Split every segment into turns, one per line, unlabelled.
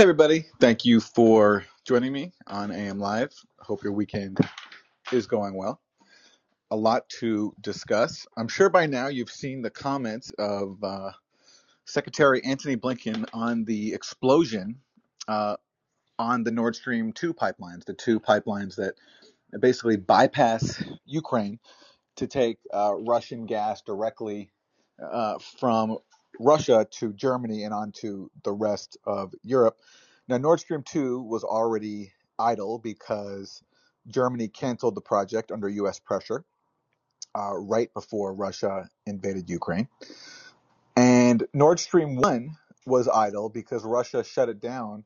Hey, everybody. Thank you for joining me on AM Live. Hope your weekend is going well. A lot to discuss. I'm sure by now you've seen the comments of uh, Secretary Antony Blinken on the explosion uh, on the Nord Stream 2 pipelines, the two pipelines that basically bypass Ukraine to take uh, Russian gas directly uh, from Russia to Germany and onto the rest of Europe. Now, Nord Stream 2 was already idle because Germany canceled the project under U.S. pressure uh, right before Russia invaded Ukraine. And Nord Stream 1 was idle because Russia shut it down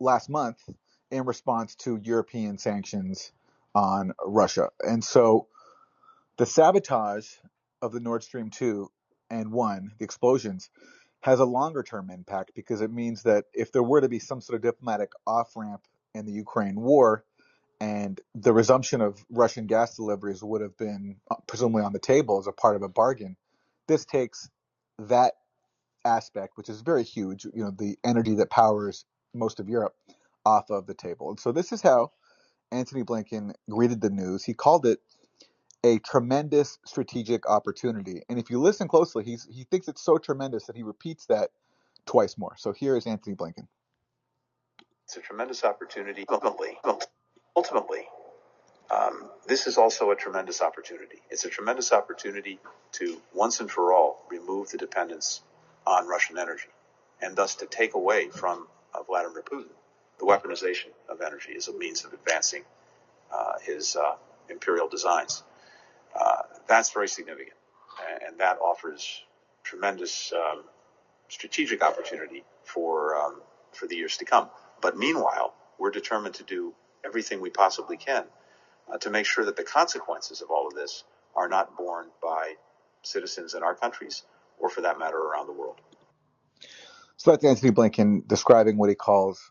last month in response to European sanctions on Russia. And so the sabotage of the Nord Stream 2 and 1, the explosions, has a longer term impact because it means that if there were to be some sort of diplomatic off ramp in the Ukraine war and the resumption of Russian gas deliveries would have been uh, presumably on the table as a part of a bargain, this takes that aspect, which is very huge, you know, the energy that powers most of Europe, off of the table. And so this is how Antony Blinken greeted the news. He called it a tremendous strategic opportunity. And if you listen closely, he's, he thinks it's so tremendous that he repeats that twice more. So here is Antony Blinken.
It's a tremendous opportunity. Ultimately, ultimately, um, this is also a tremendous opportunity. It's a tremendous opportunity to once and for all remove the dependence on Russian energy, and thus to take away from uh, Vladimir Putin the weaponization of energy as a means of advancing uh, his uh, imperial designs. Uh, that's very significant, and that offers tremendous um, strategic opportunity for um, for the years to come. But meanwhile, we're determined to do everything we possibly can uh, to make sure that the consequences of all of this are not borne by citizens in our countries, or for that matter, around the world.
So that's Antony Blinken describing what he calls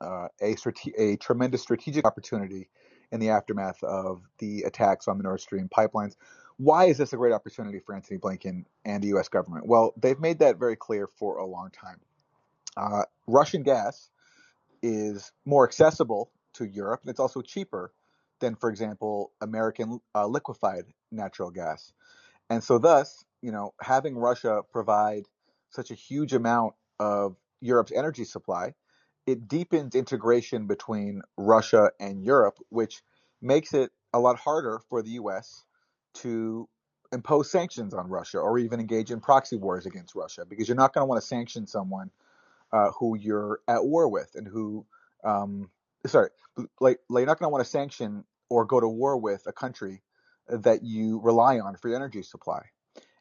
uh, a, strate- a tremendous strategic opportunity in the aftermath of the attacks on the Nord Stream pipelines. Why is this a great opportunity for Antony Blinken and the U.S. government? Well, they've made that very clear for a long time. Uh, Russian gas is more accessible to Europe, and it's also cheaper than, for example, American uh, liquefied natural gas. And so, thus, you know, having Russia provide such a huge amount of Europe's energy supply it deepens integration between Russia and Europe, which makes it a lot harder for the U.S. to impose sanctions on Russia or even engage in proxy wars against Russia because you're not going to want to sanction someone uh, who you're at war with and who, um, sorry, like, like you're not going to want to sanction or go to war with a country that you rely on for your energy supply.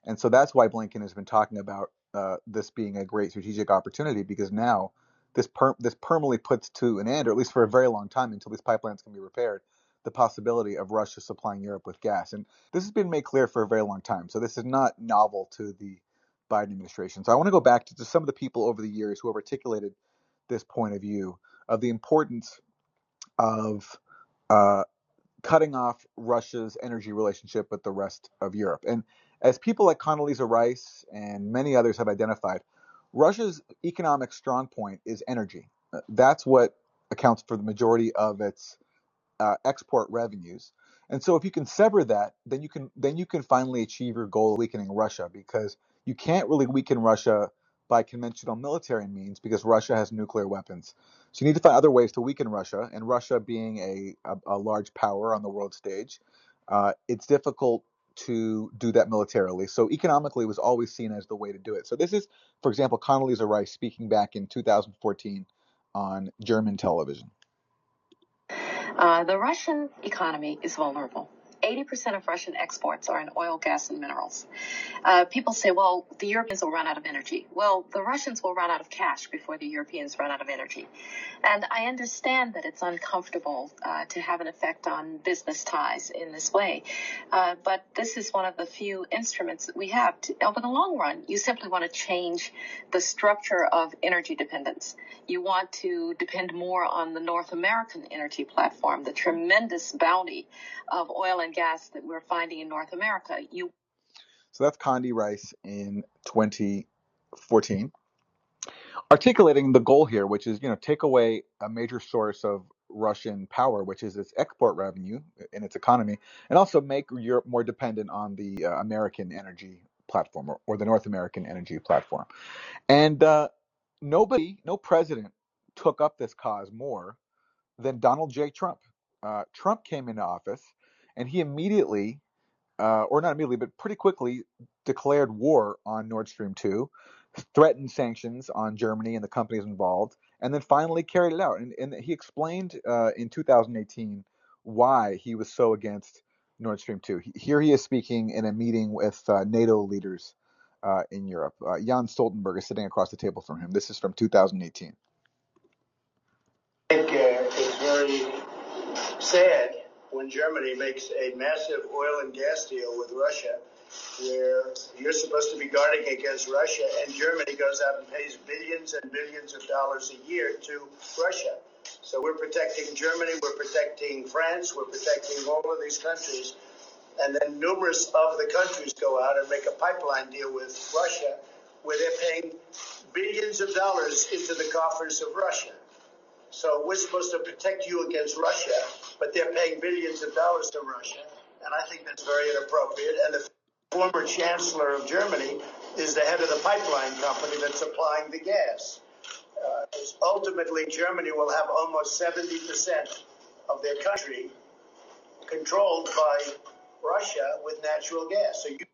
And so that's why Blinken has been talking about uh, this being a great strategic opportunity because now this per- this permanently puts to an end, or at least for a very long time until these pipelines can be repaired, the possibility of Russia supplying Europe with gas. And this has been made clear for a very long time. So this is not novel to the Biden administration. So I want to go back to some of the people over the years who have articulated this point of view of the importance of uh, cutting off Russia's energy relationship with the rest of Europe. And as people like Condoleezza Rice and many others have identified, Russia's economic strong point is energy. Uh, That's what accounts for the majority of its uh, export revenues. And so, if you can sever that, then you can then you can finally achieve your goal of weakening Russia because you can't really weaken Russia by conventional military means because Russia has nuclear weapons. So you need to find other ways to weaken Russia. And Russia being a, a, a large power on the world stage, uh, it's difficult to do that militarily. So economically, was always seen as the way to do it. So this is, for example, Condoleezza Rice speaking back in 2014 on German television.
Uh, the Russian economy is vulnerable. 80% of Russian exports are in oil, gas, and minerals. Uh, people say, well, the Europeans will run out of energy. Well, the Russians will run out of cash before the Europeans run out of energy. And I understand that it's uncomfortable uh, to have an effect on business ties in this way. Uh, but this is one of the few instruments that we have. To, over the long run, you simply want to change the structure of energy dependence. You want to depend more on the North American energy platform, the tremendous bounty of oil and gas that we're finding in North America. You
So that's Condi Rice in 2014. articulating the goal here, which is you know take away a major source of Russian power, which is its export revenue in its economy, and also make Europe more dependent on the uh, American energy platform or, or the North American energy platform. And uh, nobody, no president took up this cause more than Donald J. Trump. Uh, Trump came into office, and he immediately uh, or not immediately, but pretty quickly declared war on Nord Stream 2, threatened sanctions on Germany and the companies involved, and then finally carried it out. And, and he explained uh, in 2018 why he was so against Nord Stream 2. He, here he is speaking in a meeting with uh, NATO leaders uh, in Europe. Uh, Jens Stoltenberg is sitting across the table from him. This is from 2018.
I think uh, it's very sad when Germany makes a massive oil and gas deal with Russia, where you're supposed to be guarding against Russia, and Germany goes out and pays billions and billions of dollars a year to Russia. So we're protecting Germany, we're protecting France, we're protecting all of these countries. And then numerous of the countries go out and make a pipeline deal with Russia where they're paying billions of dollars into the coffers of Russia. So we're supposed to protect you against Russia, but they're paying billions of dollars to Russia, and I think that's very inappropriate. And the former chancellor of Germany is the head of the pipeline company that's supplying the gas. Uh, ultimately, Germany will have almost 70% of their country controlled by Russia with natural gas. So you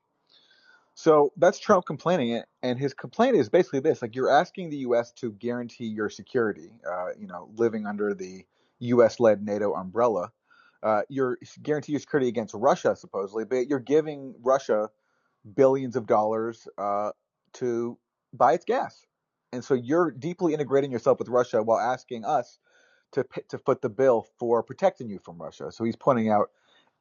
So that's Trump complaining, and his complaint is basically this: like you're asking the U.S. to guarantee your security, uh, you know, living under the U.S.-led NATO umbrella. Uh, you're guarantee your security against Russia, supposedly, but you're giving Russia billions of dollars uh, to buy its gas, and so you're deeply integrating yourself with Russia while asking us to to foot the bill for protecting you from Russia. So he's pointing out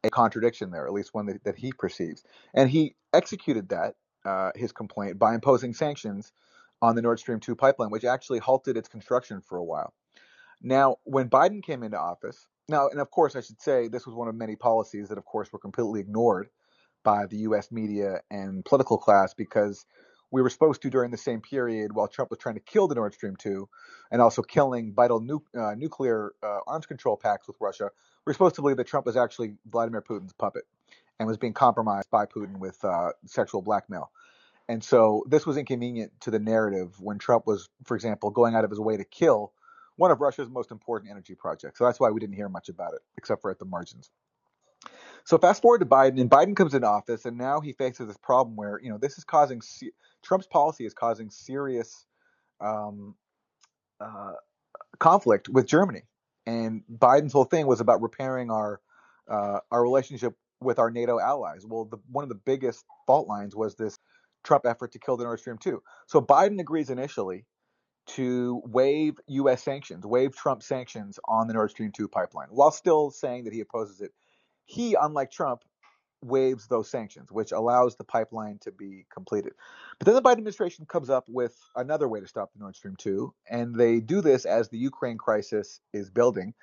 a contradiction there, at least one that, that he perceives. And he executed that, uh, his complaint, by imposing sanctions on the Nord Stream 2 pipeline, which actually halted its construction for a while. Now, when Biden came into office, now, and of course, I should say this was one of many policies that, of course, were completely ignored by the US media and political class because we were supposed to, during the same period, while Trump was trying to kill the Nord Stream 2 and also killing vital nu- uh, nuclear uh, arms control pacts with Russia, we are supposed to believe that Trump was actually Vladimir Putin's puppet and was being compromised by Putin with uh, sexual blackmail. And so this was inconvenient to the narrative when Trump was, for example, going out of his way to kill one of Russia's most important energy projects. So that's why we didn't hear much about it, except for at the margins. So fast forward to Biden, and Biden comes into office, and now he faces this problem where you know this is causing Trump's policy is causing serious um, uh, conflict with Germany, and Biden's whole thing was about repairing our uh, our relationship with our NATO allies. Well, the, one of the biggest fault lines was this Trump effort to kill the Nord Stream 2. So Biden agrees initially to waive U.S. sanctions, waive Trump sanctions on the Nord Stream 2 pipeline, while still saying that he opposes it. He, unlike Trump, waives those sanctions, which allows the pipeline to be completed. But then the Biden administration comes up with another way to stop the Nord Stream 2, and they do this as the Ukraine crisis is building.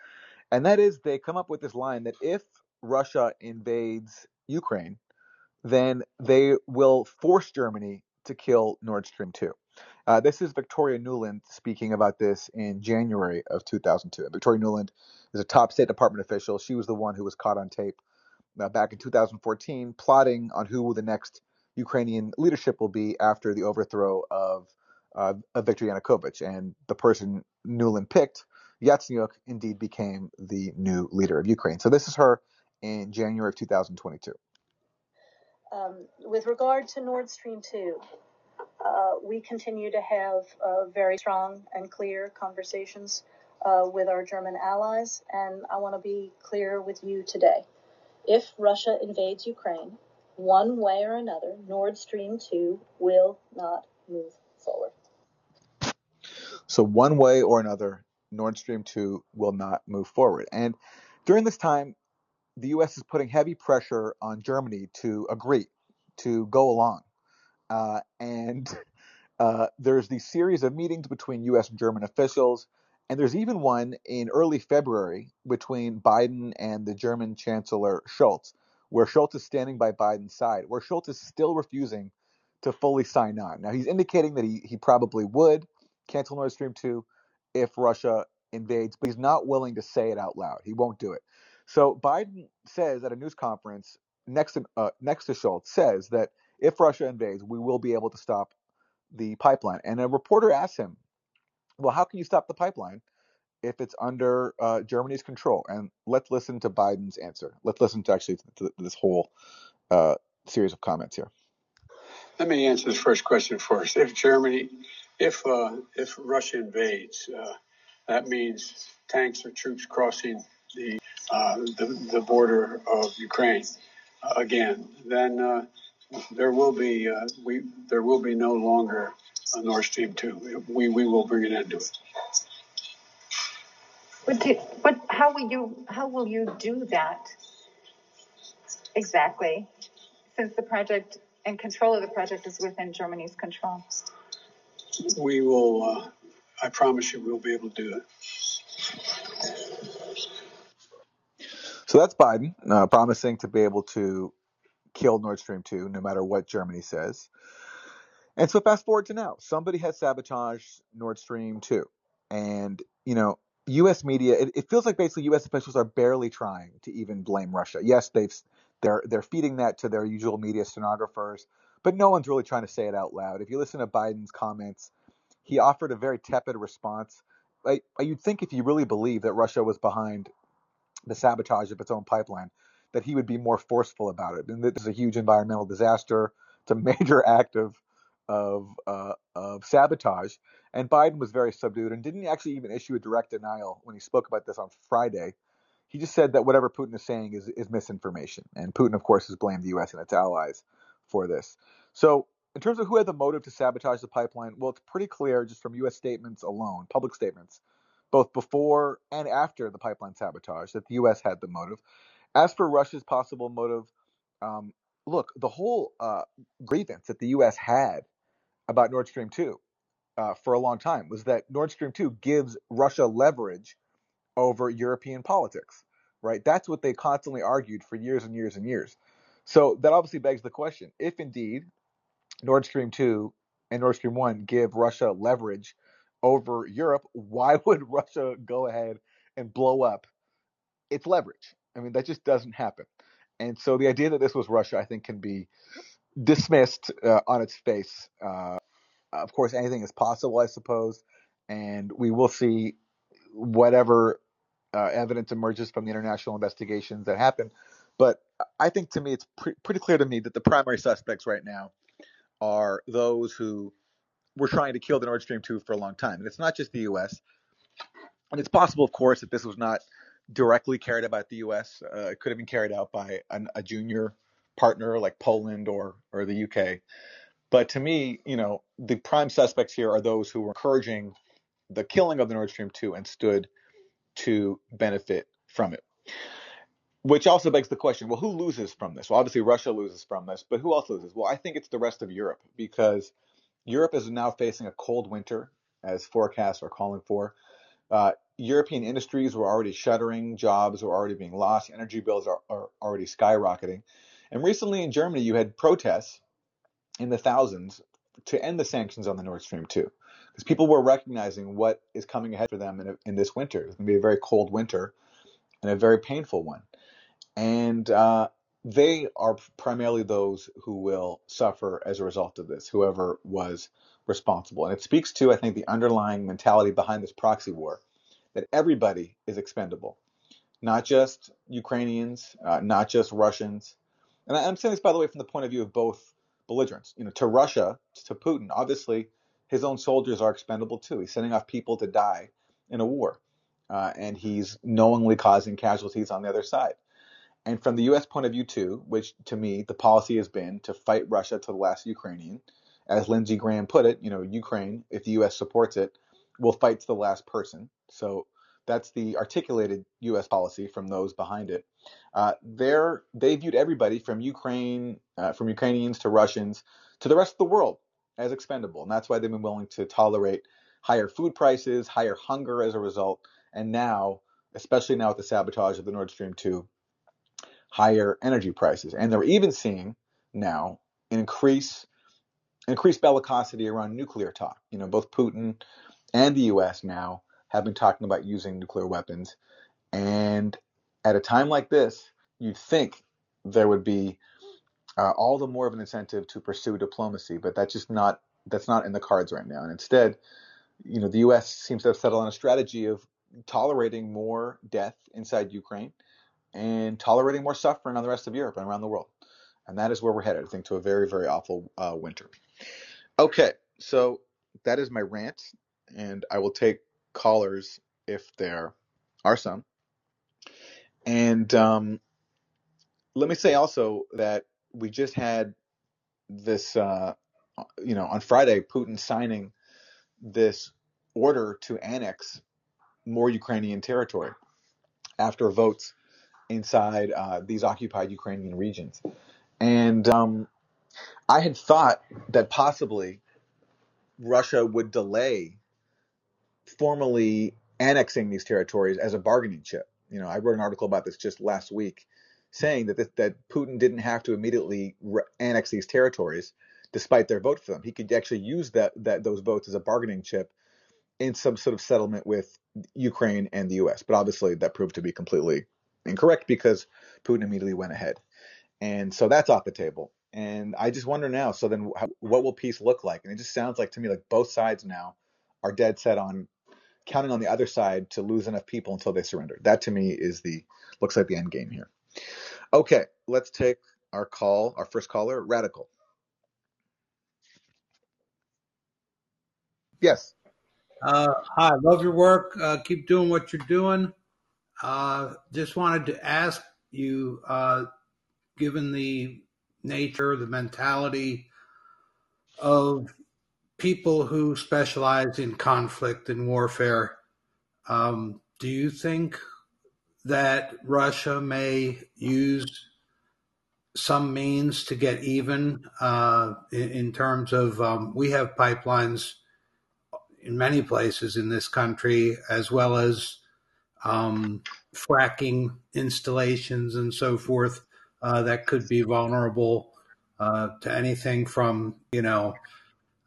And that is, they come up with this line that if Russia invades Ukraine, then they will force Germany to kill Nord Stream 2. Uh, this is Victoria Nuland speaking about this in January of 2002. Victoria Nuland is a top State Department official. She was the one who was caught on tape uh, back in 2014, plotting on who the next Ukrainian leadership will be after the overthrow of, uh, of Viktor Yanukovych. And the person Nuland picked, Yatsenyuk, indeed became the new leader of Ukraine. So this is her in January of 2022.
Um, with regard to Nord Stream 2, uh, we continue to have uh, very strong and clear conversations uh, with our German allies, and I want to be clear with you today. If Russia invades Ukraine, one way or another, Nord Stream 2 will not move forward.
So, one way or another, Nord Stream 2 will not move forward. And during this time, the U.S. is putting heavy pressure on Germany to agree, to go along. Uh, and uh, there's these series of meetings between U.S. and German officials and there's even one in early February between Biden and the German Chancellor Scholz, where Scholz is standing by Biden's side, where Scholz is still refusing to fully sign on. Now, he's indicating that he, he probably would, cancel Nord Stream 2 if Russia invades, but he's not willing to say it out loud. He won't do it. So Biden says at a news conference next to uh, next to Scholz says that if Russia invades, we will be able to stop the pipeline. And a reporter asks him, "Well, how can you stop the pipeline if it's under uh, Germany's control?" And let's listen to Biden's answer. Let's listen to actually to this whole uh, series of comments here.
Let me answer this first question first. If Germany, if uh, if Russia invades, uh, that means tanks or troops crossing the the, the, border of Ukraine uh, again. Then uh, there will be uh, we there will be no longer a Nord Stream two. We we will bring an end to it.
But, do, but how will you how will you do that exactly? Since the project and control of the project is within Germany's control.
We will, uh, I promise you, we'll be able to do it.
So that's Biden uh, promising to be able to kill Nord Stream 2 no matter what Germany says. And so fast forward to now. Somebody has sabotaged Nord Stream 2. And, you know, U.S. media, it, it, feels like basically U.S. officials are barely trying to even blame Russia. Yes, they've they're they're feeding that to their usual media stenographers, but no one's really trying to say it out loud. If you listen to Biden's comments, he offered a very tepid response. Like, you'd think if you really believe that Russia was behind the sabotage of its own pipeline, that he would be more forceful about it. And this is a huge environmental disaster. It's a major act of of uh, of sabotage. And Biden was very subdued and didn't actually even issue a direct denial when he spoke about this on Friday he just said that whatever Putin is saying is, is misinformation. And Putin, of course, has blamed the U.S. and its allies for this. So, in terms of who had the motive to sabotage the pipeline, well, it's pretty clear just from U.S. statements alone, public statements, both before and after the pipeline sabotage, that the U.S. had the motive. As for Russia's possible motive, um, look, the whole uh, grievance that the U.S. had about Nord Stream 2 uh, for a long time was that Nord Stream 2 gives Russia leverage over European politics, right? That's what they constantly argued for years and years and years. So that obviously begs the question if indeed Nord Stream 2 and Nord Stream 1 give Russia leverage over Europe, why would Russia go ahead and blow up its leverage? I mean, that just doesn't happen. And so the idea that this was Russia, I think, can be dismissed uh, on its face. Uh, of course, anything is possible, I suppose, and we will see whatever uh, evidence emerges from the international investigations that happen. But I think to me, it's pre- pretty clear to me that the primary suspects right now are those who were trying to kill the Nord Stream 2 for a long time. And it's not just the U.S. And it's possible, of course, that this was not directly carried out by the U.S. Uh, it could have been carried out by an, a junior partner like Poland or, or the U.K. But to me, you know, the prime suspects here are those who were encouraging the killing of the Nord Stream 2 and stood to benefit from it. Which also begs the question well, who loses from this? Well, obviously, Russia loses from this, but who else loses? Well, I think it's the rest of Europe because Europe is now facing a cold winter, as forecasts are calling for. Uh, European industries were already shuttering, jobs were already being lost, energy bills are, are already skyrocketing. And recently in Germany, you had protests in the thousands to end the sanctions on the Nord Stream 2 because people were recognizing what is coming ahead for them in, in this winter. It's going to be a very cold winter and a very painful one. And uh, they are primarily those who will suffer as a result of this, whoever was responsible. And it speaks to, I think, the underlying mentality behind this proxy war that everybody is expendable, not just Ukrainians, uh, not just Russians. And I'm saying this, by the way, from the point of view of both belligerents. You know, to Russia, to Putin, obviously his own soldiers are expendable too. He's sending off people to die in a war, uh, and he's knowingly causing casualties on the other side. And from the U.S. point of view too, which to me the policy has been to fight Russia to the last Ukrainian, as Lindsey Graham put it, you know, Ukraine, if the U.S. supports it, will fight to the last person. So that's the articulated U.S. policy from those behind it. Uh, they're, viewed everybody from Ukraine, uh, from Ukrainians to Russians to the rest of the world as expendable. And that's why they've been willing to tolerate higher food prices, higher hunger as a result. And now, especially now with the sabotage of the Nord Stream 2, higher energy prices. And they're even seeing now an increase increased bellicosity around nuclear talk. You know, both Putin and the U.S. now have been talking about using nuclear weapons. And at a time like this, you'd think there would be uh, all the more of an incentive to pursue diplomacy, but that's just not that's not in the cards right now. And instead, you know, the U.S. seems to have settled on a strategy of tolerating more death inside Ukraine and tolerating more suffering on the rest of Europe and around the world. And that is where we're headed, I think, to a very, very awful uh, winter. Okay, so that is my rant, and I will take callers if there are some. And um, let me say also that we just had this, uh, you know, on Friday, Putin signing this order to annex more Ukrainian territory after votes inside uh, these occupied Ukrainian regions. And um, I had thought that possibly Russia would delay formally annexing these territories as a bargaining chip. You know, I wrote an article about this just last week, saying that this, that Putin didn't have to immediately re- annex these territories, despite their vote for them. He could actually use that that those votes as a bargaining chip in some sort of settlement with Ukraine and the U.S. But obviously, that proved to be completely incorrect because Putin immediately went ahead, and so that's off the table. And I just wonder now. So then, how, what will peace look like? And it just sounds like to me like both sides now are dead set on counting on the other side to lose enough people until they surrender. That to me is the looks like the end game here. Okay, let's take our call, our first caller, Radical. Yes.
Uh, hi, love your work. Uh, keep doing what you're doing. Uh, just wanted to ask you, uh, given the nature, the mentality of people who specialize in conflict and warfare, um, do you think that Russia may use some means to get even uh, in, in, terms of um, we have pipelines in many places in this country, as well as um, fracking installations and so forth uh, that could be vulnerable uh, to anything from you know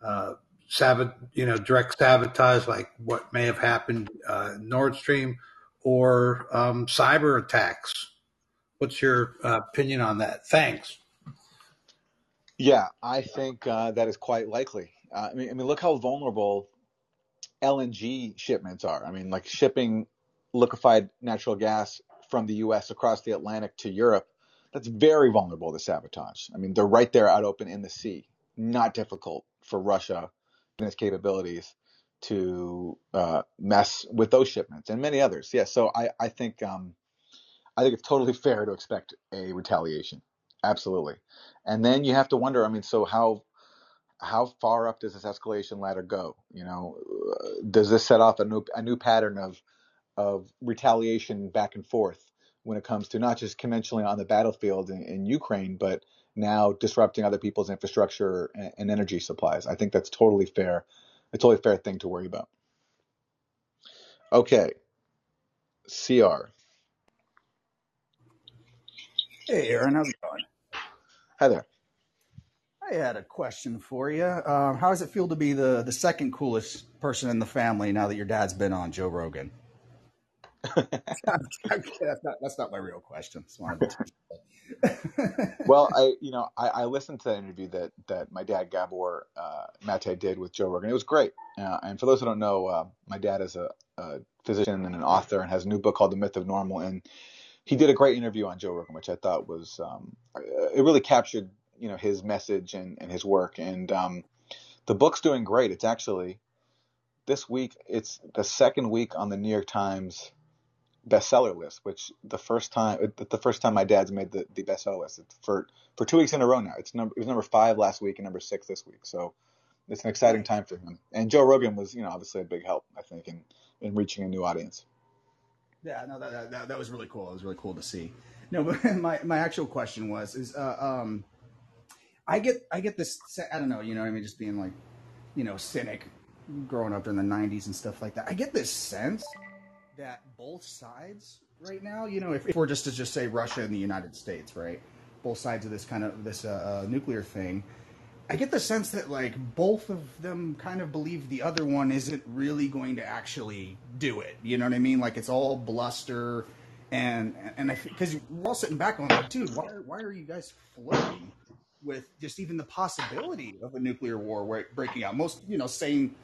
uh, sabot, you know, direct sabotage, like what may have happened uh, Nord Stream, or um, cyber attacks. What's your uh, opinion on that? Thanks.
Yeah, I think uh, that is quite likely. I mean, I mean, look how vulnerable LNG shipments are. I mean, like shipping liquefied natural gas from the U.S. across the Atlantic to Europe. That's very vulnerable to sabotage. I mean, they're right there out open in the sea. Not difficult for Russia and its capabilities to uh, mess with those shipments and many others. Yeah, so I, I think um, I think it's totally fair to expect a retaliation. Absolutely. And then you have to wonder, I mean, so how how far up does this escalation ladder go? You know, uh, does this set off a new a new pattern of of retaliation back and forth when it comes to not just conventionally on the battlefield in, in Ukraine, but now disrupting other people's infrastructure and, and energy supplies. I think that's totally fair. A totally fair thing to worry about. Okay, CR.
Hey, Aaron, how's it going?
Hi there.
I had a question for you. Um, how does it feel to be the, the second coolest person in the family now that your dad's been on Joe Rogan? that's, not, that's not my real question.
well, I you know I, I, listened to that interview that that my dad Gabor uh, Maté did with Joe Rogan. It was great. Uh, and for those who don't know, uh, my dad is a, a, physician and an author and has a new book called The Myth of Normal. And he did a great interview on Joe Rogan, which I thought was um, it really captured you know his message and, and his work. And um, the book's doing great. It's actually this week. It's the second week on the New York Times bestseller list, which the first time the first time my dad's made the, the bestseller list it's for for two weeks in a row now. It's number it was number five last week and number six this week. So it's an exciting time for him. And Joe Rogan was you know obviously a big help I think in in reaching a new audience.
Yeah, no, that, that, that was really cool. It was really cool to see. No, but my, my actual question was is uh, um, I get I get this I don't know you know what I mean just being like you know cynic growing up in the 90s and stuff like that. I get this sense that both sides right now, you know, if, if we're just to just say Russia and the United States, right, both sides of this kind of this uh, uh, nuclear thing, I get the sense that like both of them kind of believe the other one isn't really going to actually do it. You know what I mean? Like it's all bluster, and and because we're all sitting back on like, dude, why why are you guys flirting with just even the possibility of a nuclear war breaking out? Most you know sane,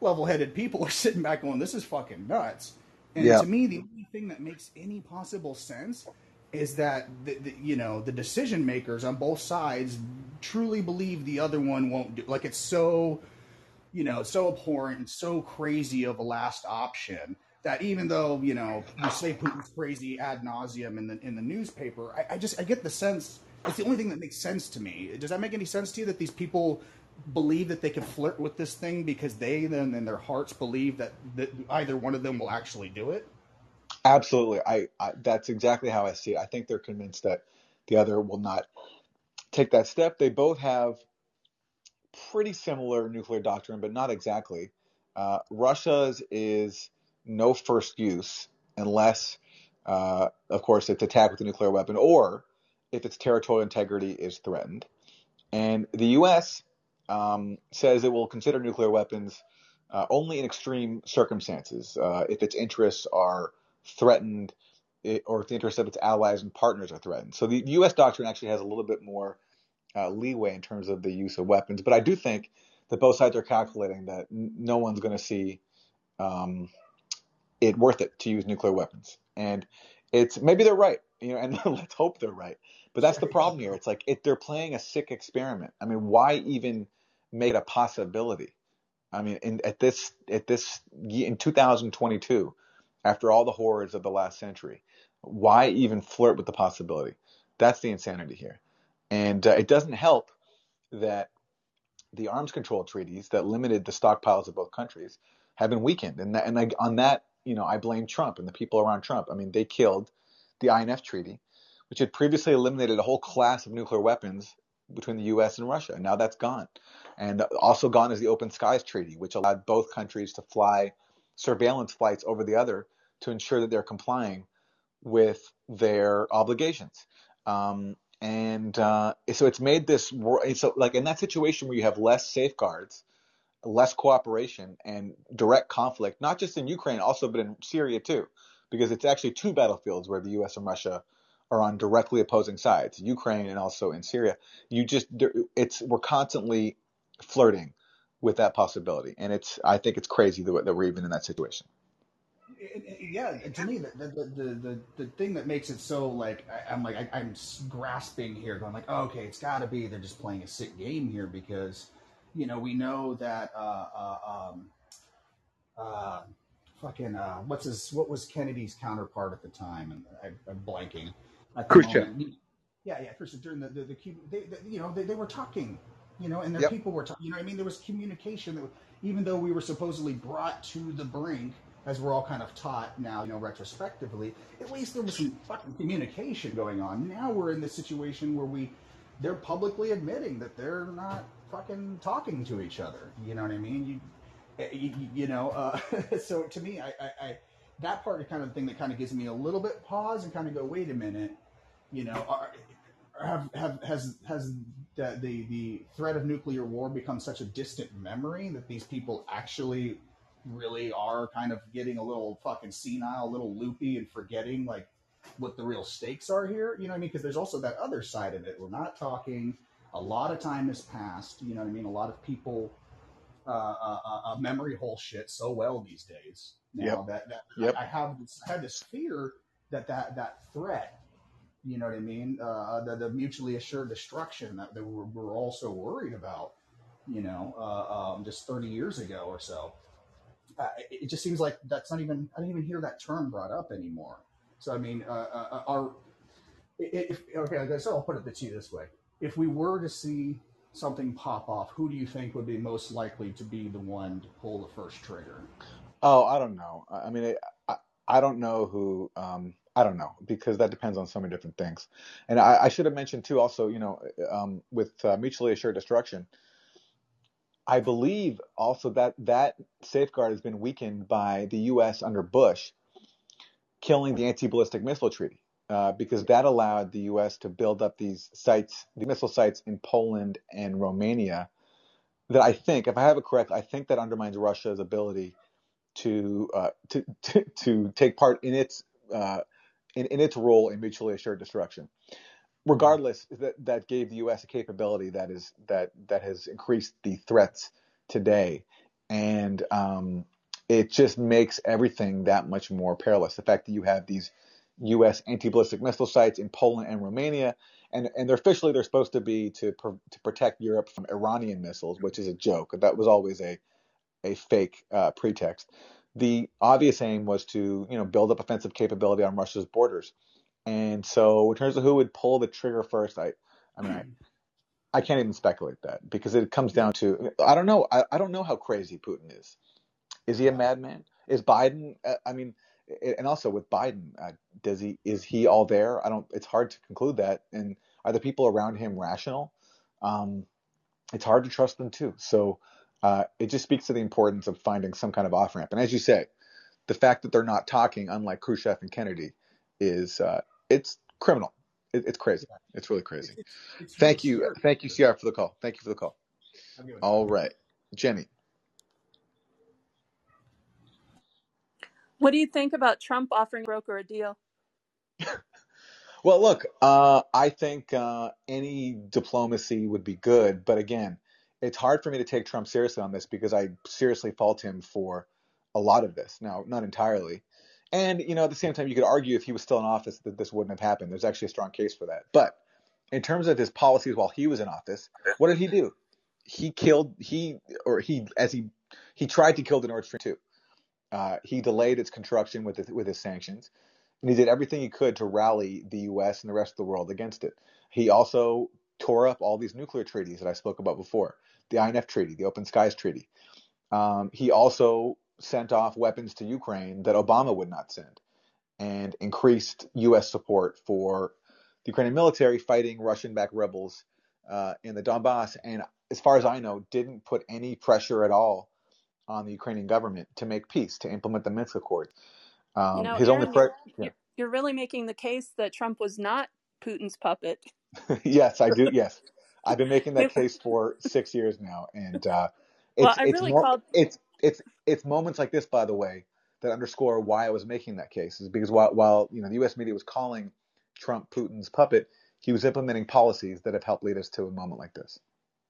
level-headed people are sitting back going, this is fucking nuts. And
Yeah.
to me, the only thing that makes any possible sense is that the, the, you know the decision makers on both sides truly believe the other one won't do like it's so you know so abhorrent and so crazy of a last option that even though you know you say Putin's crazy ad nauseum in the in the newspaper, I, I just I get the sense it's the only thing that makes sense to me. Does that make any sense to you that these people believe that they can flirt with this thing because they then in their hearts believe that, that either one of them will actually do it?
Absolutely. I, I that's exactly how I see it. I think they're convinced that the other will not take that step. They both have pretty similar nuclear doctrine, but not exactly. Uh, Russia's is no first use unless, uh, of course, it's attacked with a nuclear weapon or if its territorial integrity is threatened. And the U.S. Um, says it will consider nuclear weapons uh, only in extreme circumstances, uh, if its interests are threatened, i or if the interests of its allies and partners are threatened. So the U.S. doctrine actually has a little bit more uh, leeway in terms of the use of weapons. But I do think that both sides are calculating that n- no one's going to see um, it worth it to use nuclear weapons. And it's maybe they're right, you know, and let's hope they're right. But that's the problem here. It's like if they're playing a sick experiment. I mean, why even make it a possibility? I mean, in, at this at this in 2022, after all the horrors of the last century, why even flirt with the possibility? That's the insanity here. And uh, it doesn't help that the arms control treaties that limited the stockpiles of both countries have been weakened. And that, and I, on that, you know, I blame Trump and the people around Trump. I mean, they killed the INF treaty, which had previously eliminated a whole class of nuclear weapons between the U.S. and Russia. Now that's gone. And also gone is the Open Skies Treaty, which allowed both countries to fly surveillance flights over the other to ensure that they're complying with their obligations. Um, and uh, so it's made this so like in that situation where you have less safeguards, less cooperation, and direct conflict, not just in Ukraine, also but in Syria too, because it's actually two battlefields where the U.S. and Russia are on directly opposing sides, Ukraine and also in Syria. You just it's we're constantly flirting with that possibility, and it's I think it's crazy that, we're even in that situation.
It- it- yeah, to me, the, the, the, the, the thing that makes it so like I, I'm like I, I'm grasping here, going like, oh, okay, it's got to be they're just playing a sick game here because, you know, we know that uh, uh, um, uh, fucking uh, what's his what was Kennedy's counterpart at the time, and I, I'm blanking
Khrushchev.
moment. Yeah, yeah, Khrushchev during the the, the Cuban, they, they, you know, they, they were talking, you know, and their
Yep.
people were talking. You know, I mean, there was communication that, even though we were supposedly brought to the brink, as we're all kind of taught now, you know, retrospectively, at least there was some fucking communication going on. Now we're in this situation where we, they're publicly admitting that they're not fucking talking to each other. You know what I mean? You, eh, you, you know, uh, so to me, I, I, I, that part is kind of the thing that kind of gives me a little bit pause and kind of go, wait a minute, you know, are, have, have has has the, the the threat of nuclear war become such a distant memory that these people actually really are kind of getting a little fucking senile, a little loopy, and forgetting like what the real stakes are here. You know what I mean? Because there's also that other side of it. We're not talking. A lot of time has passed. You know what I mean? A lot of people uh, uh, uh, memory hole shit so well these days. Now
Yep.
that that
Yep.
I have this, I had this fear that that that threat you know what I mean? Uh, the, the mutually assured destruction that, we're, all so worried about, you know, uh, um, just 30 years ago or so. Uh, it, it just seems like that's not even, I didn't even hear that term brought up anymore. So, I mean, uh, uh, uh, our, if, okay, I guess I'll put it to you this way. If we were to see something pop off, who do you think would be most likely to be the one to pull the first trigger?
Oh, I don't know. I mean, I, I I don't know who. Um, I don't know because that depends on so many different things. And I, I should have mentioned too. Also, you know, um, with uh, mutually assured destruction, I believe also that that safeguard has been weakened by the U.S. under Bush killing the anti-ballistic missile treaty. uh, because that allowed the U.S. to build up these sites, the missile sites in Poland and Romania. That I think, if I have it correct, I think that undermines Russia's ability to uh, to, to to take part in its uh, in, in its role in mutually assured destruction. Regardless, that that gave the U.S. a capability that is that that has increased the threats today, and um, it just makes everything that much more perilous. The fact that you have these U.S. anti-ballistic missile sites in Poland and Romania, and and they're officially they're supposed to be to to protect Europe from Iranian missiles, which is a joke. That was always a a fake uh, pretext. The obvious aim was to you know build up offensive capability on Russia's borders, and so in terms of who would pull the trigger first, I I mean I, I can't even speculate that because it comes down to I don't know I, I don't know how crazy Putin is. Is he a madman? Is Biden? uh, I mean, and also with Biden, uh, does he is he all there? I don't. It's hard to conclude that. And are the people around him rational? Um, it's hard to trust them too. So uh, it just speaks to the importance of finding some kind of off ramp. And as you say, the fact that they're not talking, unlike Khrushchev and Kennedy, is uh, it's criminal. It, it's crazy. It's really crazy.
It's, it's really
Thank you,
scary.
thank you, CR, for the call. Thank you for the call.
Have a good one.
All right, Jenny.
What do you think about Trump offering broker a deal?
Well, look, uh, I think uh, any diplomacy would be good, but again, it's hard for me to take Trump seriously on this because I seriously fault him for a lot of this. Now, not entirely. And, you know, at the same time, you could argue if he was still in office that this wouldn't have happened. There's actually a strong case for that. But in terms of his policies while he was in office, what did he do? He killed, he, or he, as he, he tried to kill the Nord Stream 2. Uh, he delayed its construction with his, with his sanctions, and he did everything he could to rally the U.S. and the rest of the world against it. He also tore up all these nuclear treaties that I spoke about before, the INF Treaty, the Open Skies Treaty. Um, he also sent off weapons to Ukraine that Obama would not send, and increased U.S. support for the Ukrainian military fighting Russian-backed rebels uh, in the Donbass. And as far as I know, didn't put any pressure at all on the Ukrainian government to make peace, to implement the Minsk Accords.
You
Um,
know,
his only pre-
you're
yeah.
you're really making the case that Trump was not Putin's puppet.
yes, I do. Yes, I've been making that case for six years now, and uh, it's
I
it's
really
mo-
called.
it's it's it's moments like this, by the way, that underscore why I was making that case. Is because while while you know the U.S. media was calling Trump Putin's puppet, he was implementing policies that have helped lead us to a moment like this.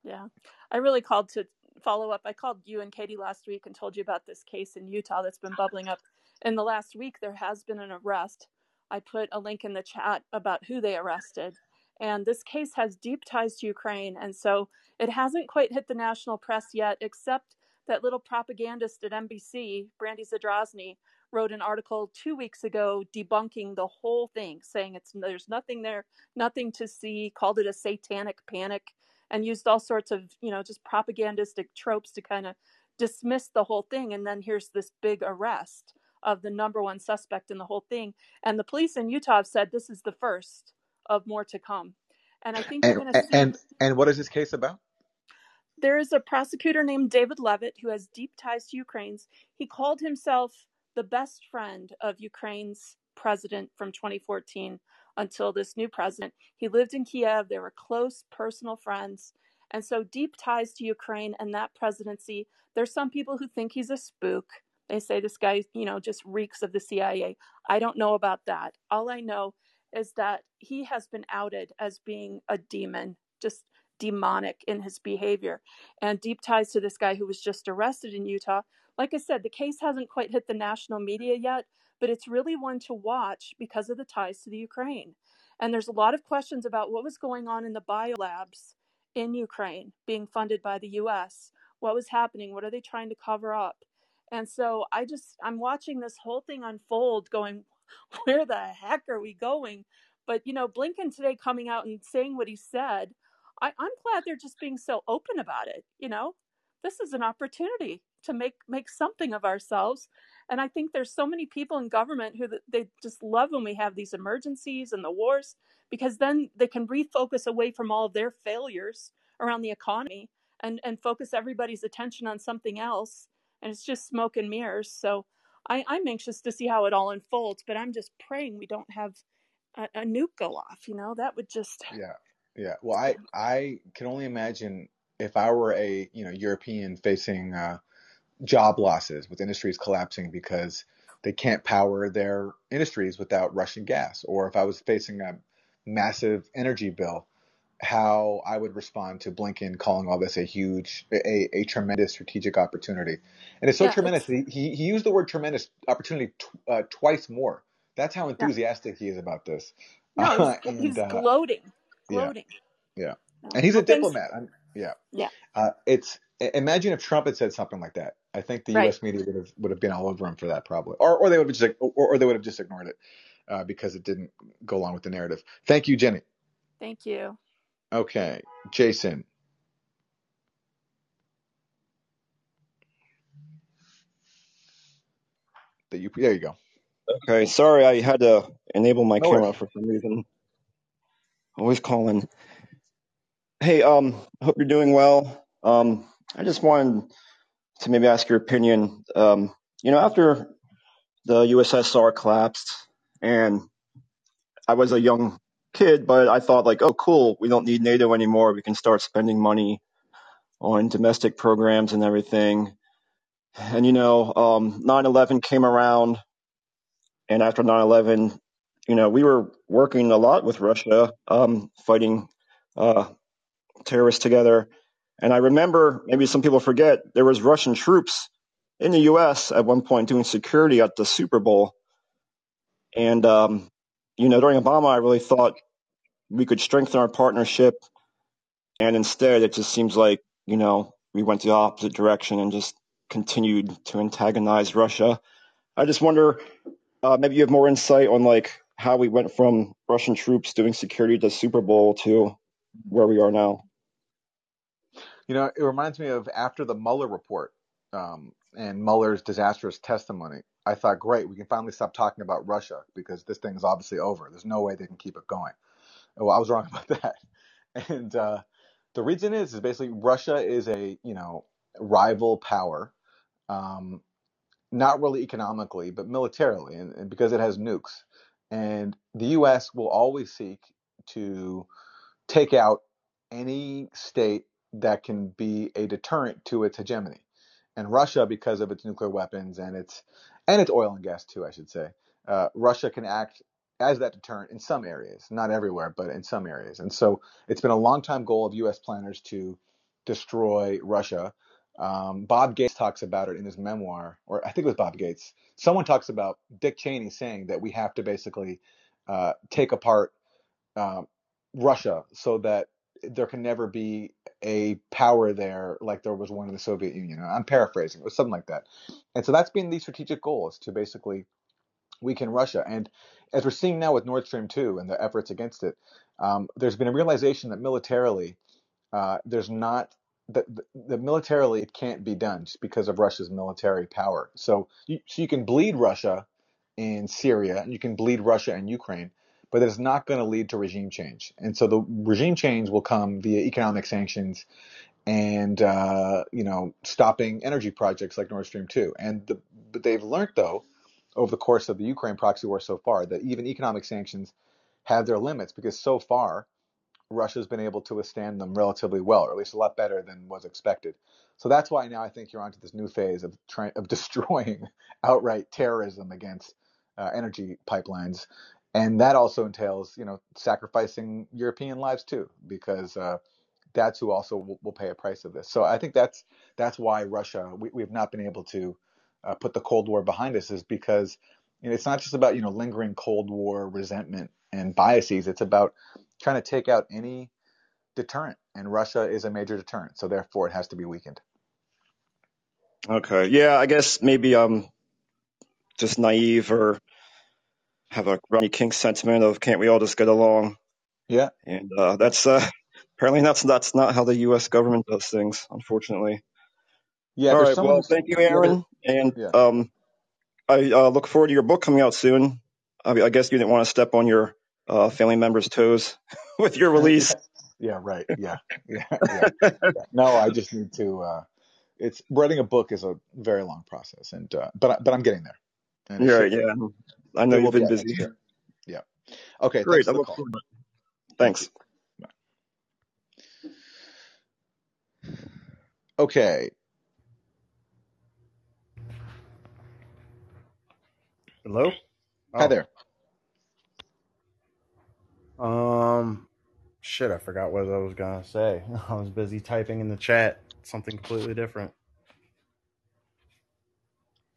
Yeah, I really called to follow up. I called you and Katie last week and told you about this case in Utah that's been bubbling up. In the last week, there has been an arrest. I put a link in the chat about who they arrested. And this case has deep ties to Ukraine. And so it hasn't quite hit the national press yet, except that little propagandist at NBC, Brandy Zadrozny, wrote an article two weeks ago debunking the whole thing, saying it's there's nothing there, nothing to see, called it a satanic panic, and used all sorts of, you know, just propagandistic tropes to kind of dismiss the whole thing. And then here's this big arrest of the number one suspect in the whole thing. And the police in Utah have said this is the first of more to come. And I think you're
And
see
and and what is this case about?
there is a prosecutor named David Levitt who has deep ties to Ukraine's. He called himself the best friend of Ukraine's president from 2014 until this new president. He lived in Kiev. They were close personal friends. And so deep ties to Ukraine and that presidency. There's some people who think he's a spook. They say this guy, you know, just reeks of the CIA. I don't know about that. All I know is that he has been outed as being a demon, just demonic in his behavior and deep ties to this guy who was just arrested in Utah. Like I said, the case hasn't quite hit the national media yet, but it's really one to watch because of the ties to the Ukraine. And there's a lot of questions about what was going on in the biolabs in Ukraine being funded by the US. What was happening? What are they trying to cover up? And so I just, I'm watching this whole thing unfold going, where the heck are we going? But, you know, Blinken today coming out and saying what he said, I, I'm glad they're just being so open about it. You know, this is an opportunity to make make something of ourselves. And I think there's so many people in government who they just love when we have these emergencies and the wars because then they can refocus away from all of their failures around the economy and and focus everybody's attention on something else. And it's just smoke and mirrors. So I, I'm anxious to see how it all unfolds, but I'm just praying we don't have a, a nuke go off. You know, that would just
Yeah, yeah. Well, I I can only imagine if I were a you know European facing uh, job losses with industries collapsing because they can't power their industries without Russian gas, or if I was facing a massive energy bill, how I would respond to Blinken calling all this a huge, a, a tremendous strategic opportunity. And it's so
yeah,
tremendous.
it's
He, he used the word tremendous opportunity tw- uh, twice more. That's how
yeah.
enthusiastic he is about this.
No,
Uh,
he's
and
he's
uh,
gloating,
yeah,
gloating.
yeah.
Uh,
And he's a
well,
diplomat. I'm, yeah.
Yeah,
Uh, it's imagine if Trump had said something like that. I think the
right.
U.S. media would have would have been all over him for that probably, or or they would have just or, or they would have just ignored it uh, because it didn't go along with the narrative. Thank you, Jenny.
Thank you.
Okay, Jason. That you there you go.
Okay, sorry, I had to enable my
No worries.
camera for some reason. Always calling. Hey, um, hope you're doing well. Um, I just wanted to maybe ask your opinion. Um, you know, after the USSR collapsed, and I was a young kid, but I thought like, oh, cool, we don't need NATO anymore. We can start spending money on domestic programs and everything. And you know, um, 9/11 came around, and after 9/11, you know, we were working a lot with Russia, um, fighting uh, terrorists together. And I remember, maybe some people forget, there was Russian troops in the U.S. at one point doing security at the Super Bowl. And um, you know, during Obama, I really thought we could strengthen our partnership, and instead, it just seems like you know we went the opposite direction and just continued to antagonize Russia. I just wonder, uh, maybe you have more insight on like how we went from Russian troops doing security to Super Bowl to where we are now.
You know, it reminds me of after the Mueller report um, and Mueller's disastrous testimony. I thought, great, we can finally stop talking about Russia because this thing is obviously over. There's no way they can keep it going. Well, I was wrong about that. And uh, the reason is, is basically Russia is a you know rival power, um, not really economically, but militarily, and, and because it has nukes. And the U.S. will always seek to take out any state that can be a deterrent to its hegemony. And Russia, because of its nuclear weapons and its and its oil and gas too, I should say, uh, Russia can act as that deterrent in some areas, not everywhere, but in some areas. And so it's been a long time goal of U.S. planners to destroy Russia. Um, Bob Gates talks about it in his memoir, or I think it was Bob Gates. Someone talks about Dick Cheney saying that we have to basically uh, take apart um, Russia so that there can never be a power there like there was one in the Soviet Union. I'm paraphrasing, was something like that. And so that's been the strategic goal is to basically weaken Russia. And as we're seeing now with Nord Stream 2 and the efforts against it, um, there's been a realization that militarily uh, there's not that the, militarily it can't be done just because of Russia's military power. So you, so you can bleed Russia in Syria and you can bleed Russia and Ukraine, but it's not going to lead to regime change. And so the regime change will come via economic sanctions and uh, you know stopping energy projects like Nord Stream 2. And the, but they've learned though over the course of the Ukraine proxy war so far that even economic sanctions have their limits because so far Russia's been able to withstand them relatively well, or at least a lot better than was expected. So that's why now I think you're onto this new phase of trying of destroying outright terrorism against uh, energy pipelines, and that also entails you know sacrificing European lives too, because uh, that's who also will, will pay a price of this. So I think that's that's why Russia we, we have not been able to uh, put the Cold War behind us is because you know, it's not just about you know lingering Cold War resentment and biases. It's about trying to take out any deterrent, and Russia is a major deterrent. So therefore, it has to be weakened.
Okay, yeah, I guess maybe I'm just naive or have a Rodney King sentiment of can't we all just get along?
Yeah,
And uh, that's uh, apparently that's that's not how the U.S. government does things, unfortunately.
yeah.
All right, well, thank you, Aaron, and
yeah.
um, I uh, look forward to your book coming out soon. I, I guess you didn't want to step on your uh, family members' toes with your release.
yeah, right. Yeah, yeah, yeah, yeah. No, I just need to. Uh, it's writing a book is a very long process, and uh, but but I'm getting there, and
Yeah, yeah. I know you've been busy.
next year. Yeah. Okay,
Great.
thanks
I
for the
look
call.
forward to it.
Thank you.
Thanks.
Okay,
Hello?
hi
Oh,
there.
um, shit, I forgot what I was gonna say. I was busy typing in the chat something completely different.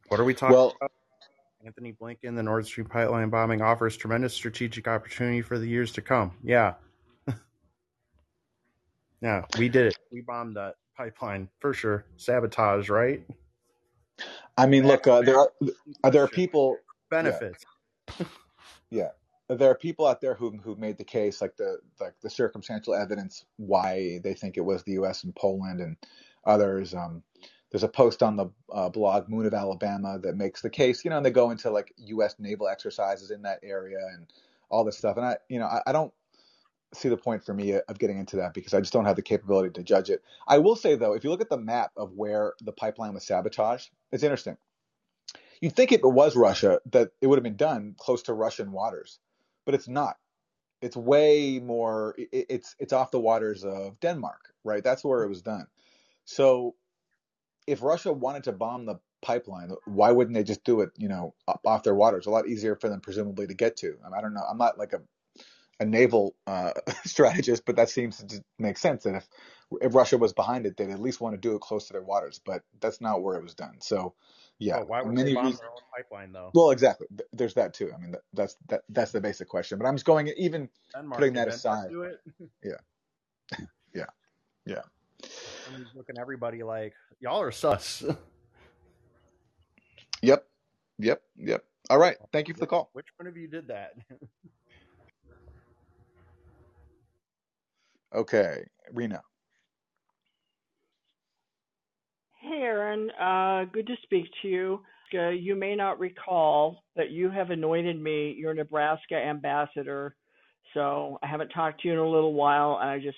What are we talking
Well,
about? Antony Blinken, the Nord Stream pipeline bombing offers tremendous strategic opportunity for the years to come. Yeah, yeah, we did it. We bombed that pipeline for sure. Sabotage, right?
I mean, look, uh, there are uh, there are people. Yeah,
Benefits.
yeah. There are people out there who who made the case, like the like the circumstantial evidence why they think it was the U.S. and Poland and others. Um, there's a post on the uh, blog Moon of Alabama that makes the case, you know, and they go into like U.S. naval exercises in that area and all this stuff. And I, you know, I, I don't see the point for me of getting into that because I just don't have the capability to judge it. I will say though, if you look at the map of where the pipeline was sabotaged, it's interesting. You'd think if it was Russia that it would have been done close to Russian waters, but it's not. It's way more. It, it's it's off the waters of Denmark, right? That's where it was done. So if Russia wanted to bomb the pipeline, why wouldn't they just do it? You know, off their waters. It's a lot easier for them presumably to get to. I, mean, I don't know. I'm not like a a naval uh, strategist, but that seems to make sense. That if if Russia was behind it, they'd at least want to do it close to their waters. But that's not where it was done. So, yeah,
Oh, why would
many
they bomb
reasons.
their own pipeline though?
Well, exactly. There's that too. I mean, that's that that's the basic question. But I'm just going even
Denmark
putting that aside. Yeah, yeah, yeah.
And he's looking at everybody like y'all are sus.
Yep, yep, yep. All right. Thank you for the call.
which one of you did that?
Okay, Rena.
Hey, Aaron. Uh, good to speak to you. Uh, you may not recall, that you have anointed me your Nebraska ambassador. So I haven't talked to you in a little while, and I just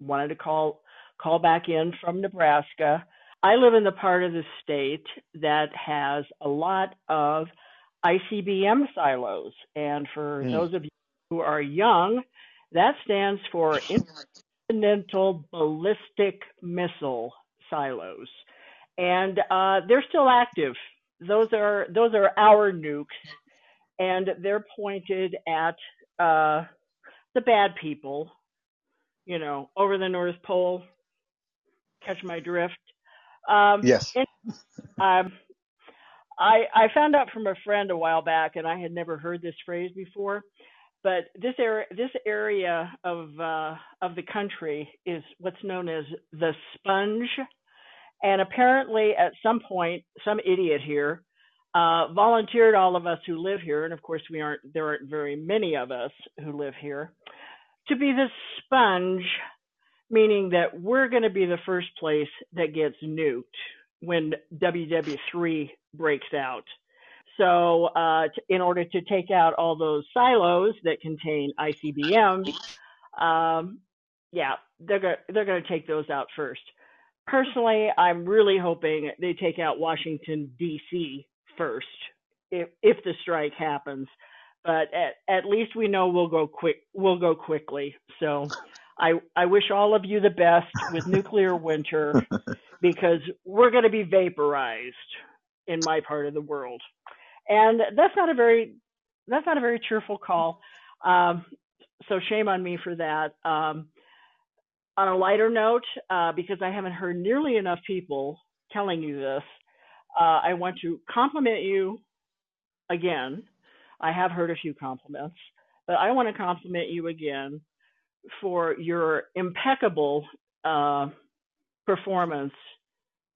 wanted to call call back in from Nebraska. I live in the part of the state that has a lot of ICBM silos, and for
Mm.
those of you who are young, that stands for Intercontinental Ballistic Missile Silos and uh, they're still active. Those are those are our nukes, and they're pointed at uh, the bad people, you know, over the North Pole. Catch my drift. Um,
Yes.
and, um, I I found out from a friend a while back, and I had never heard this phrase before. But this area this area of uh, of the country is what's known as the sponge and apparently, at some point, some idiot here uh, volunteered all of us who live here, and of course, we aren't. There aren't very many of us who live here, to be the sponge, meaning that we're going to be the first place that gets nuked when WW3 breaks out. So, uh, in order to take out all those silos that contain ICBMs, um, yeah, they're going they're going to take those out first. Personally, I'm really hoping they take out Washington D.C. first, if if the strike happens. But at at least we know we'll go quick. We'll go quickly. So, I I wish all of you the best with nuclear winter because we're going to be vaporized in my part of the world, and that's not a very that's not a very cheerful call. Um, so shame on me for that. Um, on a lighter note, uh, because I haven't heard nearly enough people telling you this, uh, I want to compliment you again. I have heard a few compliments, but I want to compliment you again for your impeccable uh, performance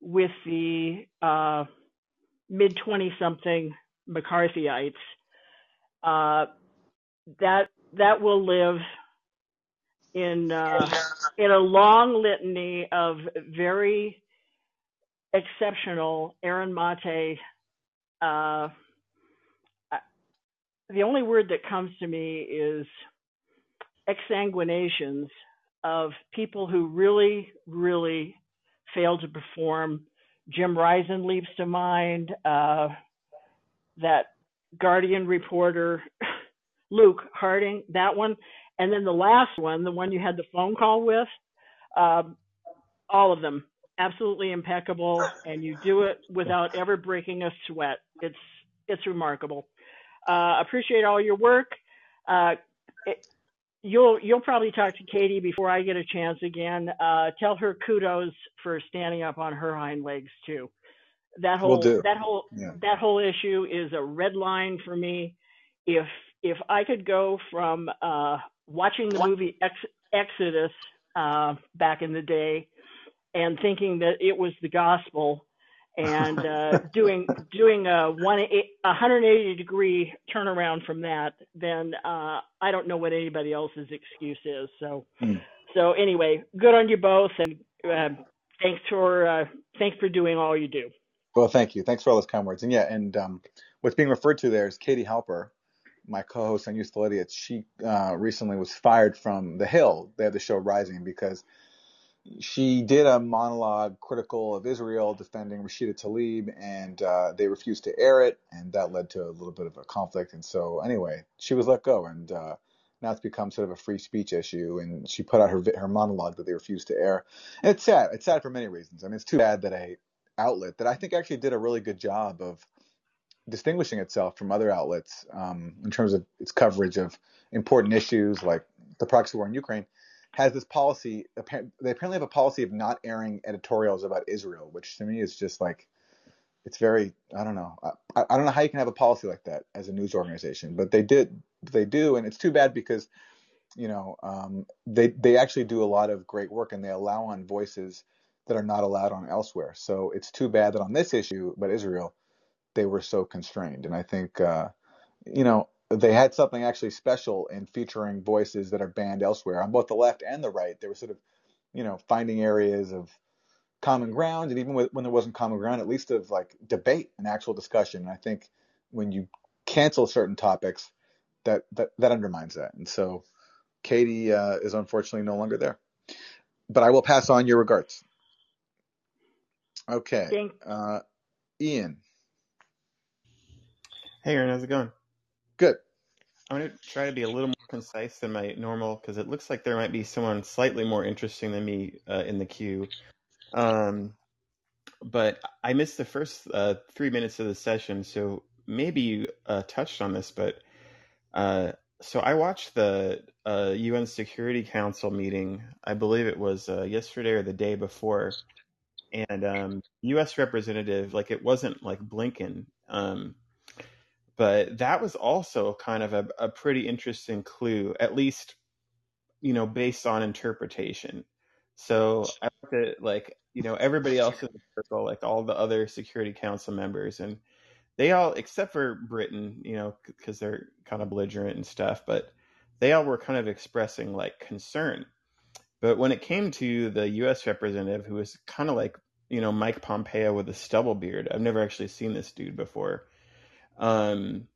with the uh, mid 20 something McCarthyites. Uh, that that will live in uh, in a long litany of very exceptional Aaron Maté. Uh, the only word that comes to me is exsanguinations of people who really, really failed to perform. Jim Risen leaps to mind. Uh, that Guardian reporter Luke Harding, that one, and then the last one, the one you had the phone call with, um, all of them absolutely impeccable, and you do it without ever breaking a sweat. It's it's remarkable. Uh, appreciate all your work. Uh, it, you'll you'll probably talk to Katie before I get a chance again. Uh, tell her kudos for standing up on her hind legs too. That whole that whole
Yeah.
that whole issue is a red line for me. If if I could go from uh, watching the movie Ex- Exodus uh, back in the day and thinking that it was the gospel and uh, doing doing a one a 180 degree turnaround from that, then uh, I don't know what anybody else's excuse is. So
Hmm.
so anyway, good on you both, and uh, thanks for uh, thanks for doing all you do.
Well, thank you. Thanks for all those kind words. And yeah, and um, what's being referred to there is Katie Halper, my co-host on Useful Idiots. She uh, recently was fired from The Hill. They have the show Rising because she did a monologue critical of Israel, defending Rashida Tlaib, and uh, they refused to air it, and that led to a little bit of a conflict. And so, anyway, she was let go, and uh, now it's become sort of a free speech issue. And she put out her her monologue that they refused to air, and it's sad. It's sad for many reasons. I mean, it's too bad that a outlet that I think actually did a really good job of distinguishing itself from other outlets um, in terms of its coverage of important issues like the proxy war in Ukraine, has this policy. They apparently have a policy of not airing editorials about Israel, which to me is just like it's very I don't know. I, I don't know how you can have a policy like that as a news organization, but they did. They do, and it's too bad because you know um, they they actually do a lot of great work and they allow on voices that are not allowed on elsewhere. So it's too bad that on this issue, but Israel, they were so constrained. And I think, uh, you know, they had something actually special in featuring voices that are banned elsewhere on both the left and the right. They were sort of, you know, finding areas of common ground, and even with, when there wasn't common ground, at least of like debate and actual discussion. And I think when you cancel certain topics, that that that undermines that. And so, Katie uh, is unfortunately no longer there. But I will pass on your regards. Okay,
Thank
uh, Ian,
Hey, Aaron, how's it going?
Good.
I'm going to try to be a little more concise than my normal because it looks like there might be someone slightly more interesting than me uh, in the queue. Um, but I missed the first uh, three minutes of the session, so maybe you uh, touched on this, but uh, so I watched the uh, UN Security Council meeting. I believe it was uh, yesterday or the day before, and um, U.S. representative, like it wasn't like Blinken, um, but that was also kind of a, a pretty interesting clue, at least you know based on interpretation. So I looked at like you know everybody else in the circle, like all the other Security Council members, and they all, except for Britain, you know, because they're kind of belligerent and stuff, but they all were kind of expressing like concern. But when it came to the U.S. representative, who was kind of like, you know, Mike Pompeo with a stubble beard, I've never actually seen this dude before. Um,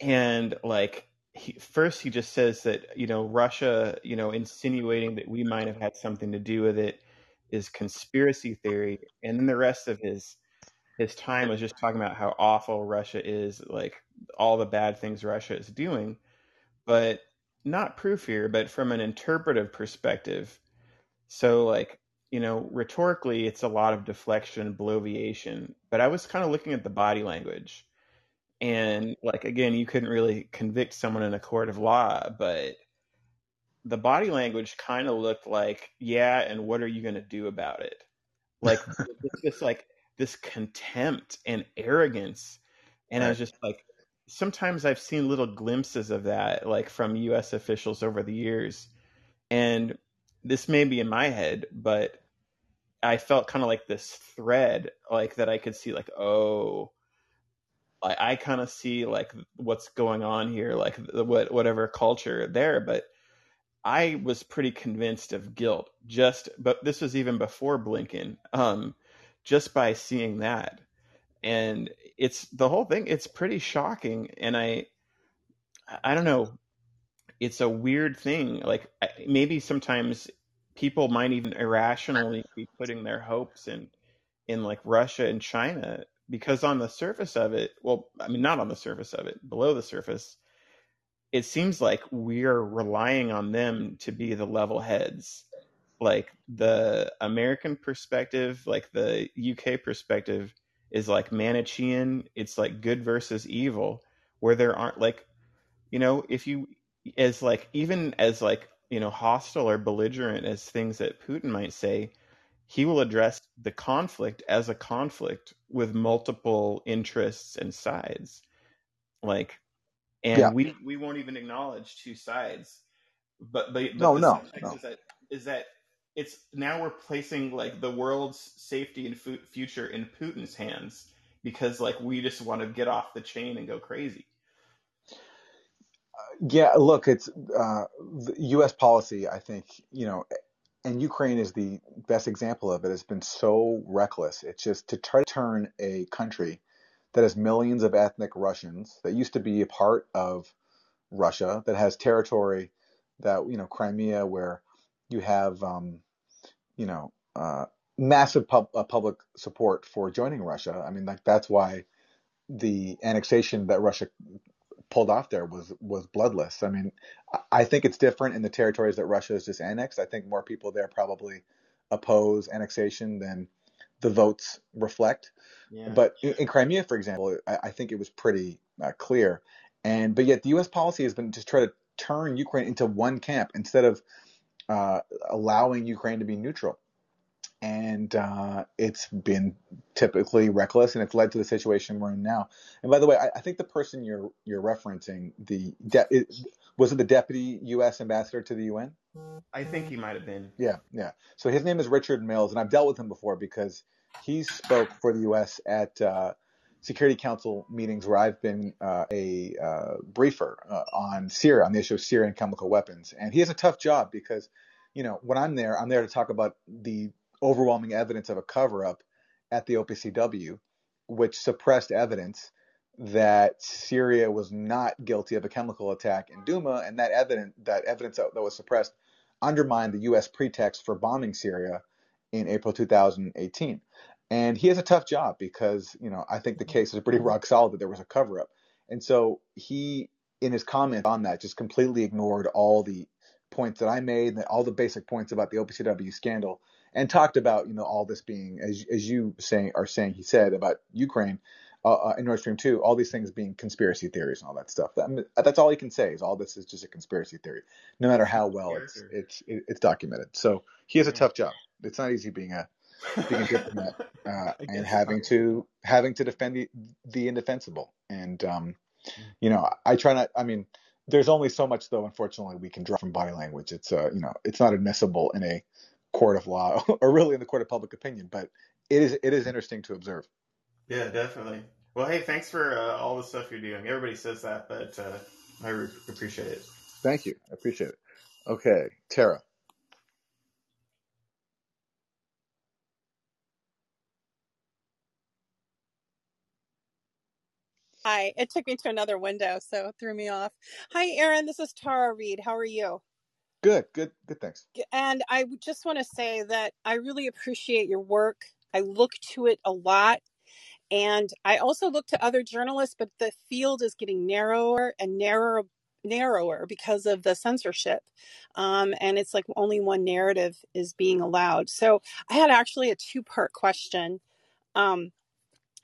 and like, he, first he just says that, you know, Russia, you know, insinuating that we might have had something to do with it is conspiracy theory. And then the rest of his his time was just talking about how awful Russia is, like all the bad things Russia is doing, but not proof here, but from an interpretive perspective. So, like, you know, rhetorically, it's a lot of deflection, bloviation, but I was kind of looking at the body language. And, like, again, you couldn't really convict someone in a court of law, but the body language kind of looked like, yeah, and what are you going to do about it? Like, it's just like, this contempt and arrogance. And I was just like, sometimes I've seen little glimpses of that, like from US officials over the years. And this may be in my head, but I felt kind of like this thread, like that I could see, like, oh, I, I kind of see like what's going on here, like the, what whatever culture there. But I was pretty convinced of guilt, just, but this was even before Blinken. Um, just by seeing that and it's the whole thing it's pretty shocking and i i don't know it's a weird thing like maybe sometimes people might even irrationally be putting their hopes in in like russia and china because on the surface of it well i mean not on the surface of it below the surface it seems like we're relying on them to be the level heads. Like the American perspective, like the UK perspective is like Manichean. It's like good versus evil, where there aren't like, you know, if you as like even as like you know hostile or belligerent as things that Putin might say, he will address the conflict as a conflict with multiple interests and sides. Like and
Yeah.
we we won't even acknowledge two sides. But but but
No,
the
no, no.
is that is that it's now we're placing like the world's safety and fu- future in Putin's hands because like we just want to get off the chain and go crazy.
Yeah, look, it's uh, the U.S. policy. I think you know, and Ukraine is the best example of it. It's been so reckless. It's just to try to turn a country that has millions of ethnic Russians that used to be a part of Russia, that has territory that you know, Crimea, where you have um, you know uh, massive pub- uh, public support for joining Russia. I mean, like that's why the annexation that Russia pulled off there was was bloodless. I mean, I- think it's different in the territories that Russia has just annexed. I think more people there probably oppose annexation than the votes reflect.
Yeah.
But in, in Crimea, for example, I, I think it was pretty uh, clear. And but yet the U.S. policy has been to try to turn Ukraine into one camp instead of uh, allowing Ukraine to be neutral. And uh, it's been typically reckless, and it's led to the situation we're in now. And by the way, I, I think the person you're you're referencing, the de- it, was it the deputy U.S. ambassador to the UN?
I think he might have been.
Yeah, yeah. So his name is Richard Mills, and I've dealt with him before because he spoke for the U.S. at uh, Security Council meetings where I've been uh, a uh, briefer uh, on Syria, on the issue of Syrian chemical weapons. And he has a tough job because, you know, when I'm there, I'm there to talk about the overwhelming evidence of a cover up at the OPCW, which suppressed evidence that Syria was not guilty of a chemical attack in Duma, and that evidence that evidence that, that was suppressed undermined the U.S. pretext for bombing Syria in April 2018. And he has a tough job because you know I think the case is pretty rock solid that there was a cover up, and so he in his comment on that just completely ignored all the points that I made, all the basic points about the OPCW scandal, and talked about you know all this being as as you saying are saying he said about Ukraine uh, uh, and Nord Stream two, all these things being conspiracy theories and all that stuff. That, I mean, that's all he can say is all this is just a conspiracy theory, no matter how well it's it's it's documented. So he has a tough job. It's not easy being a being a diplomat uh, and having to having to defend the, the indefensible. And um,
Mm.
you know, I try not. I mean, there's only so much though. Unfortunately, we can draw from body language. It's uh, you know, it's not admissible in a court of law or really in the court of public opinion. But it is it is interesting to observe.
Yeah, definitely. Well, hey, thanks for uh, all the stuff you're doing. Everybody says that, but uh, I re- appreciate it.
Thank you. I appreciate it. Okay, Tara.
Hi, it took me to another window, so it threw me off. Hi, Aaron. This is Tara Reade. How are you?
Good, good, good. Thanks.
And I just want to say that I really appreciate your work. I look to it a lot. And I also look to other journalists, but the field is getting narrower and narrower narrower because of the censorship um, and it's like only one narrative is being allowed so i had actually a two part question um,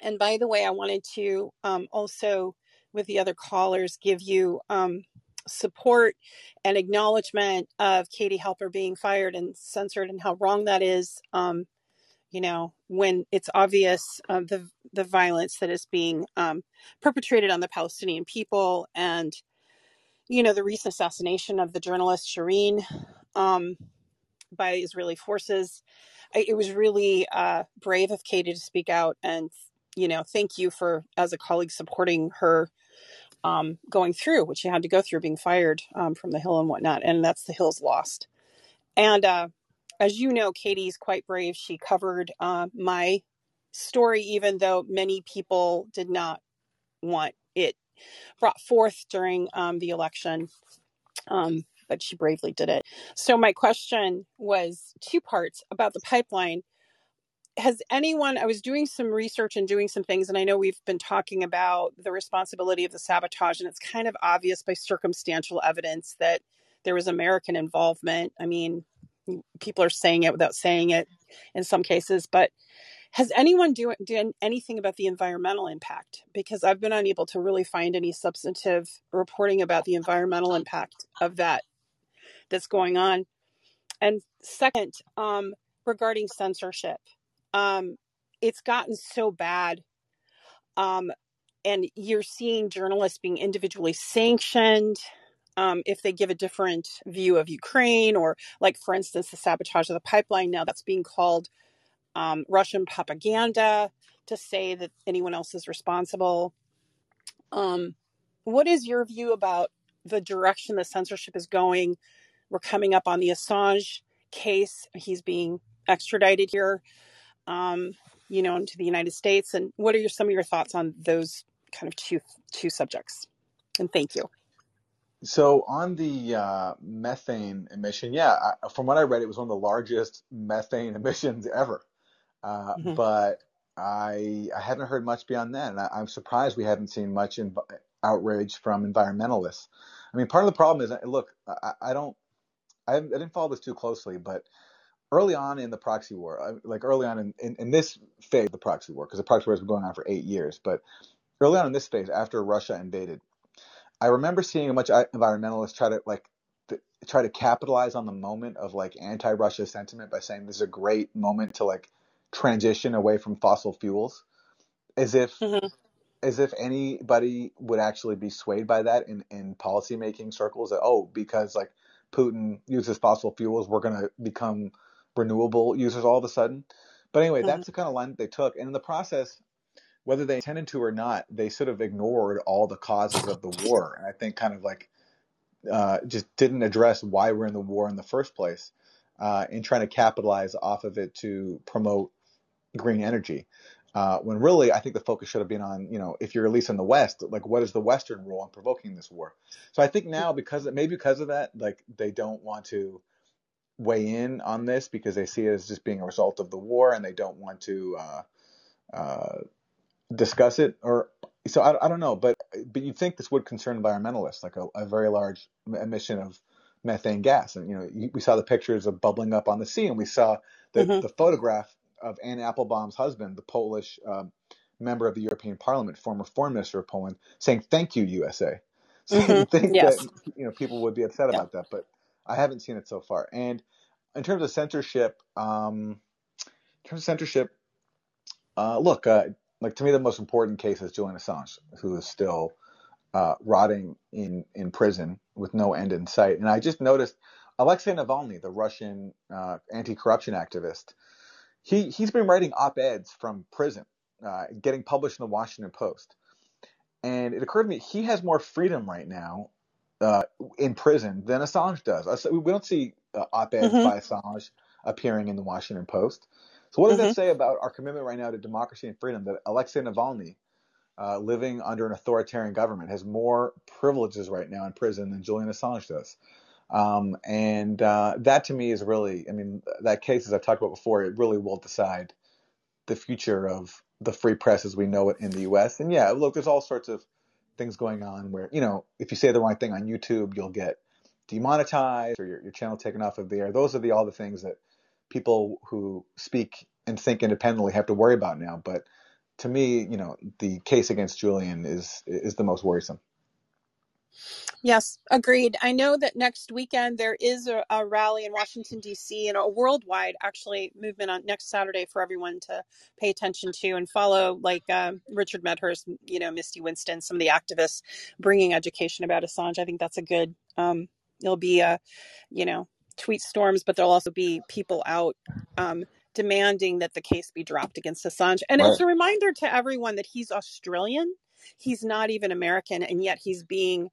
and by the way, I wanted to um, also, with the other callers, give you um, support and acknowledgement of Katie Halper being fired and censored and how wrong that is. Um, you know, when it's obvious uh, the the violence that is being um, perpetrated on the Palestinian people, and you know the recent assassination of the journalist Shireen um, by Israeli forces. I, it was really uh, brave of Katie to speak out, and you know, thank you for as a colleague supporting her um, going through which she had to go through, being fired um, from the Hill and whatnot, and that's the Hill's lost. And uh, as you know, Katie's quite brave. She covered uh, my story, even though many people did not want it brought forth during um, the election. Um, but she bravely did it. So my question was two parts about the pipeline has anyone i was doing some research and doing some things and i know we've been talking about the responsibility of the sabotage and it's kind of obvious by circumstantial evidence that there was american involvement. I mean people are saying it without saying it in some cases but has anyone do, done anything about the environmental impact? Because i've been unable to really find any substantive reporting about the environmental impact of that that's going on. And second um, regarding censorship um, it's gotten so bad. Um, and you're seeing journalists being individually sanctioned um, if they give a different view of Ukraine, or like, for instance, the sabotage of the pipeline. Now that's being called um, Russian propaganda to say that anyone else is responsible. Um, what is your view about the direction the censorship is going? We're coming up on the Assange case. He's being extradited here um, you know, into the United States? And what are your, some of your thoughts on those kind of two two subjects? And thank you.
So on the uh, methane emission, yeah, I, from what I read, it was one of the largest methane emissions ever. Uh, mm-hmm. But I I haven't heard much beyond that, and I, am surprised we haven't seen much in, outrage from environmentalists. I mean, part of the problem is, look, I, I don't, I, I didn't follow this too closely, but early on in the proxy war, uh, like early on in, in, in this phase of the proxy war, because the proxy war has been going on for eight years, but early on in this phase, after Russia invaded, I remember seeing a bunch of environmentalists try to like th- try to capitalize on the moment of like anti-Russia sentiment by saying this is a great moment to like transition away from fossil fuels, as if mm-hmm. as if anybody would actually be swayed by that in in policymaking circles. That oh, because like Putin uses fossil fuels, we're going to become renewable users all of a sudden. But anyway, mm-hmm. that's the kind of line that they took. And in the process, whether they intended to or not, they sort of ignored all the causes of the war. And I think kind of like uh, just didn't address why we're in the war in the first place uh, in trying to capitalize off of it to promote green energy. Uh, when really, I think the focus should have been on, you know, if you're at least in the West, like what is the Western role in provoking this war? So I think now, because maybe because of that, like they don't want to weigh in on this because they see it as just being a result of the war and they don't want to uh, uh, discuss it or so I, I, don't know but but you think this would concern environmentalists like a, a, very large emission of methane gas and you know we saw the pictures of bubbling up on the sea and we saw the, mm-hmm. the photograph of Anne Applebaum's husband the Polish um, member of the European Parliament former foreign minister of Poland saying thank you USA so mm-hmm. you think yes. that you know people would be upset yeah. about that but I haven't seen it so far. And in terms of censorship, um, in terms of censorship, uh, look, uh, like to me, the most important case is Julian Assange, who is still uh, rotting in in prison with no end in sight. And I just noticed Alexei Navalny, the Russian uh, anti-corruption activist, he he's been writing op-eds from prison, uh, getting published in the Washington Post. And it occurred to me he has more freedom right now uh, in prison than Assange does. We don't see uh, op-eds mm-hmm. by Assange appearing in the Washington Post. So what does mm-hmm. that say about our commitment right now to democracy and freedom that Alexei Navalny, uh, living under an authoritarian government, has more privileges right now in prison than Julian Assange does? Um, and uh, that to me is really, I mean, that case, as I've talked about before, it really will decide the future of the free press as we know it in the U.S. And yeah, look, there's all sorts of things going on where, you know, if you say the wrong thing on YouTube, you'll get demonetized or your, your channel taken off of the air. Those are the all the things that people who speak and think independently have to worry about now. But to me, you know, the case against Julian is is the most worrisome.
Yes, agreed. I know that next weekend there is a, a, rally in Washington D.C. and a worldwide, actually, movement on next Saturday for everyone to pay attention to and follow, like uh, Richard Medhurst, you know, Misty Winston, some of the activists bringing education about Assange. I think that's a good. Um, there'll be a, you know, tweet storms, but there'll also be people out. Um, demanding that the case be dropped against Assange. And right. it's a reminder to everyone that he's Australian. He's not even American, and yet he's being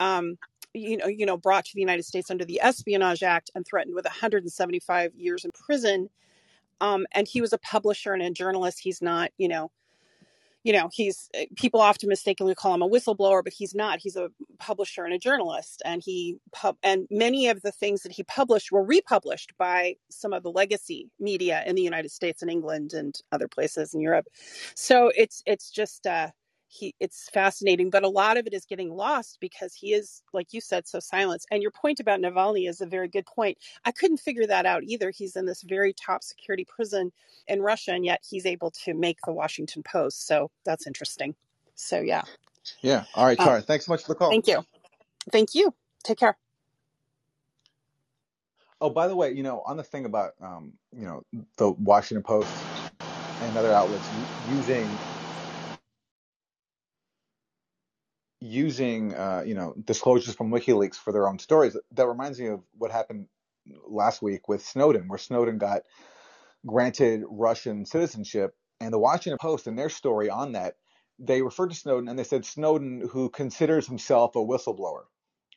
um, you know, you know, brought to the United States under the Espionage Act and threatened with 175 years in prison. Um, and he was a publisher and a journalist. He's not, you know, you know, he's uh, people often mistakenly call him a whistleblower, but he's not. He's a publisher and a journalist, and he pub and many of the things that he published were republished by some of the legacy media in the United States and England and other places in Europe. So it's it's just uh, he it's fascinating, but a lot of it is getting lost because he is, like you said, so silenced. And your point about Navalny is a very good point. I couldn't figure that out either. He's in this very top security prison in Russia, and yet he's able to make the Washington Post. So that's interesting. So yeah.
Yeah. All right,
Um,
Tara. Thanks so much for the call.
thank you. Thank you. Take care.
Oh, by the way, you know, on the thing about um, you know, the Washington Post and other outlets using using uh, you know disclosures from WikiLeaks for their own stories. That reminds me of what happened last week with Snowden, where Snowden got granted Russian citizenship, and the Washington Post in their story on that they referred to Snowden and they said Snowden who considers himself a whistleblower,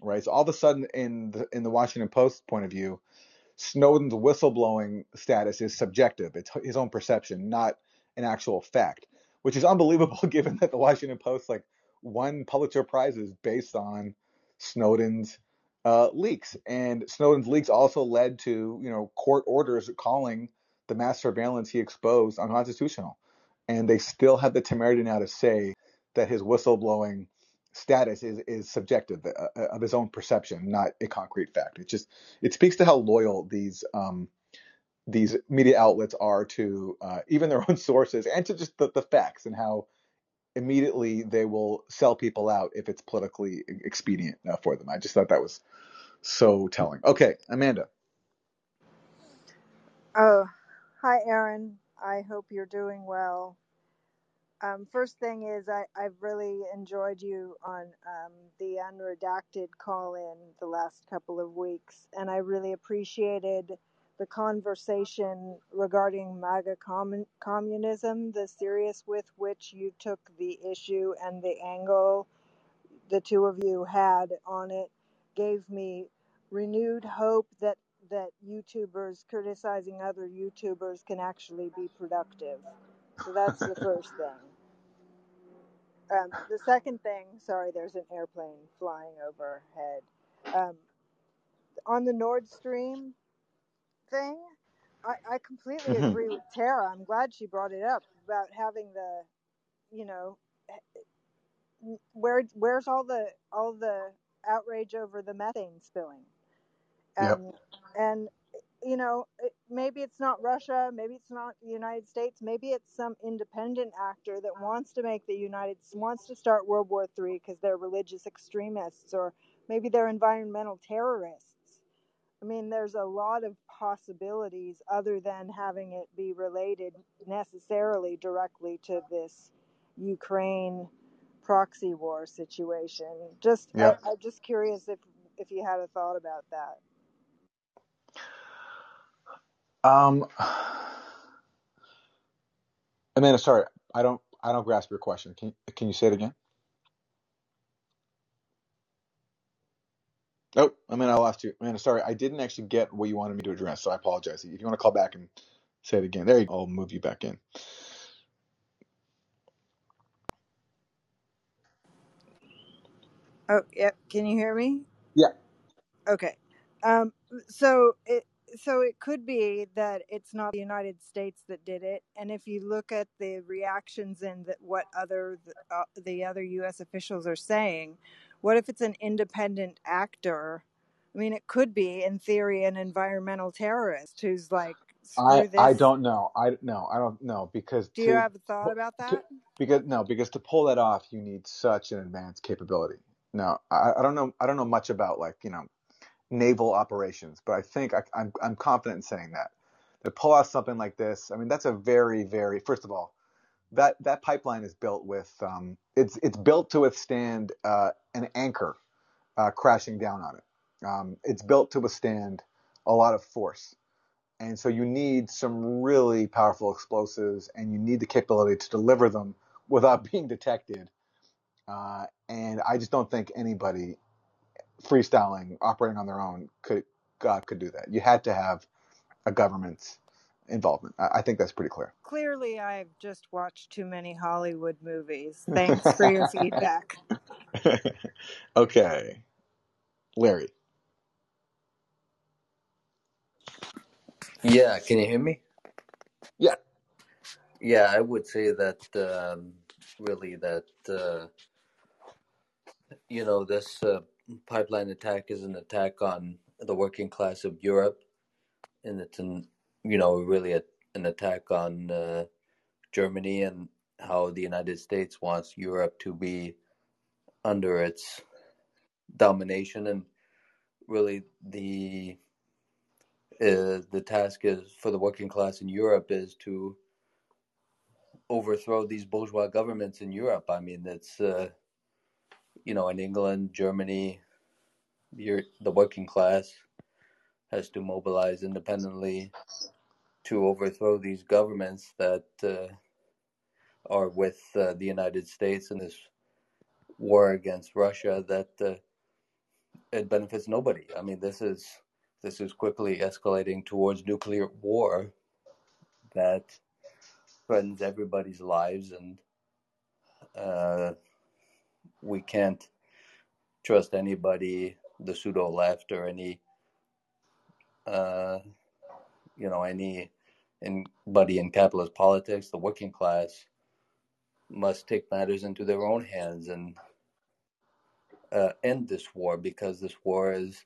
right? So all of a sudden in the in the Washington Post point of view, Snowden's whistleblowing status is subjective. It's his own perception, not an actual fact, which is unbelievable given that the Washington Post like won Pulitzer prizes based on Snowden's uh, leaks, and Snowden's leaks also led to you know court orders calling the mass surveillance he exposed unconstitutional, and they still have the temerity now to say that his whistleblowing status is is subjective uh, uh, of his own perception, not a concrete fact. It just it speaks to how loyal these um, these media outlets are to uh, even their own sources and to just the, the facts and how immediately they will sell people out if it's politically expedient for them. I just thought that was so telling. Okay, Amanda.
Oh, hi, Aaron. I hope you're doing well. Um, first thing is, I, I've really enjoyed you on um, the unredacted call in the last couple of weeks, and I really appreciated the conversation regarding MAGA commun- communism, the serious with which you took the issue and the angle the two of you had on it gave me renewed hope that that YouTubers criticizing other YouTubers can actually be productive. So that's the first thing. Um, the second thing, sorry, there's an airplane flying overhead. Um, on the Nord Stream thing, I, I completely
hmm
agree with Tara. I'm glad she brought it up about having the, you know, where where's all the all the outrage over the methane spilling
Yep.
and and you know maybe it's not russia maybe it's not the united states maybe it's some independent actor that wants to make the united wants to start world war three because they're religious extremists or maybe they're environmental terrorists i mean there's a lot of possibilities other than having it be related necessarily directly to this ukraine proxy war situation just I, I'm just curious if if you had a thought about that
Um, Amanda, sorry, I don't I don't grasp your question. Can can you say it again? Oh, I mean, I lost you. Amanda, sorry, I didn't actually get what you wanted me to address, so I apologize. If you want to call back and say it again, there you go. I'll move you back in.
oh yep can you hear me
Yeah.
Okay. Um, so it so it could be that it's not the United States that did it, and if you look at the reactions and the, what other uh, the other U.S. officials are saying, what if it's an independent actor? I mean, it could be, in theory, an environmental terrorist who's like,
I I don't know. I no, I don't know because
Do you have a thought about
to
that?
because no, because to pull that off, you need such an advanced capability. No, I, I don't know. I don't know much about like you know naval operations, but I think I, I'm I'm confident in saying that to pull off something like this. I mean, that's a very very first of all that that pipeline is built with um, it's it's built to withstand uh, an anchor uh, crashing down on it. Um, it's built to withstand a lot of force, and so you need some really powerful explosives, and you need the capability to deliver them without being detected. Uh, and I just don't think anybody freestyling, operating on their own, could could do that. You had to have a government involvement. I, I think that's pretty clear.
Clearly, I've just watched too many Hollywood movies. Thanks for your feedback.
okay, Larry.
Yeah, can you hear me?
Yeah.
Yeah, I would say that um, really that uh, you know this uh, pipeline attack is an attack on the working class of Europe, and it's an you know really a, an attack on uh, Germany and how the United States wants Europe to be under its domination, and really the uh, the task is for the working class in Europe is to overthrow these bourgeois governments in Europe. I mean, it's uh, you know in England, Germany, the working class has to mobilize independently to overthrow these governments that uh, are with uh, the United States in this war against Russia that uh, it benefits nobody. I mean, this is this is quickly escalating towards nuclear war that threatens everybody's lives, and uh, we can't trust anybody, the pseudo left or any, uh, you know, any anybody in capitalist politics. The working class must take matters into their own hands and uh, end this war because this war is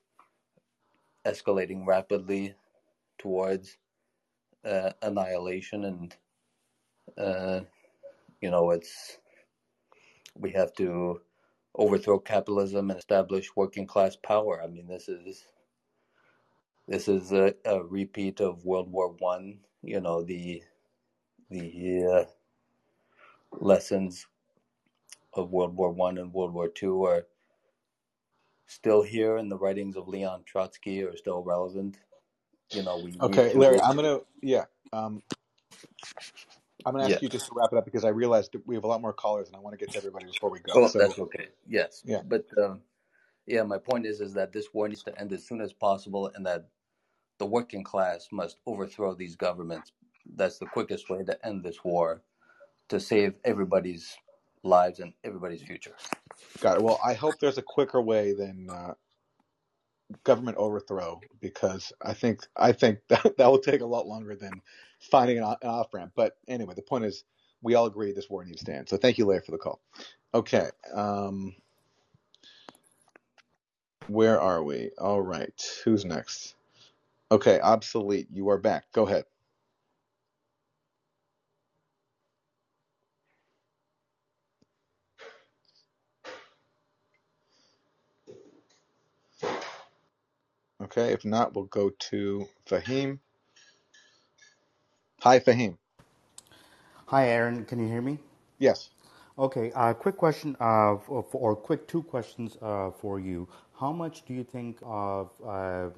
escalating rapidly towards uh, annihilation and uh, you know it's we have to overthrow capitalism and establish working class power i mean this is this is a, a repeat of world war one you know the the uh, lessons of world war one and world war two are still here and the writings of Leon Trotsky are still relevant. You know, we
Okay, Larry, I'm gonna yeah, um, I'm gonna
Yeah.
ask you just to wrap it up because I realized that we have a lot more callers and I want to get to everybody before we go.
Oh,
So
that's okay. Yes,
yeah,
but um, yeah, my point is is that this war needs to end as soon as possible, and that the working class must overthrow these governments. That's the quickest way to end this war, to save everybody's lives and everybody's future.
got it. Well, I hope there's a quicker way than uh, government overthrow because I think I think that that will take a lot longer than finding an, an off ramp. But anyway, the point is we all agree this war needs to end. So thank you, Larry, for the call. Okay, um, where are we? All right, who's next? Okay, obsolete. You are back. Go ahead. Okay, if not, we'll go to Fahim. Hi, Fahim.
Hi, Aaron. Can you hear me?
Yes.
Okay. Uh, quick question, uh, for, or quick two questions uh, for you. How much do you think of uh,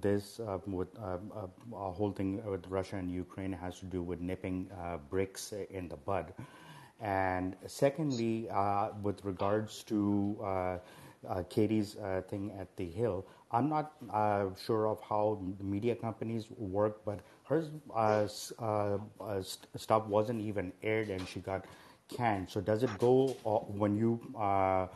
this uh, with uh, uh, whole thing with Russia and Ukraine has to do with nipping uh, BRICS in the bud? And secondly, uh, with regards to Katie's thing at the Hill, I'm not sure of how media companies work, but her st- stuff wasn't even aired and she got canned. So does it go when you uh,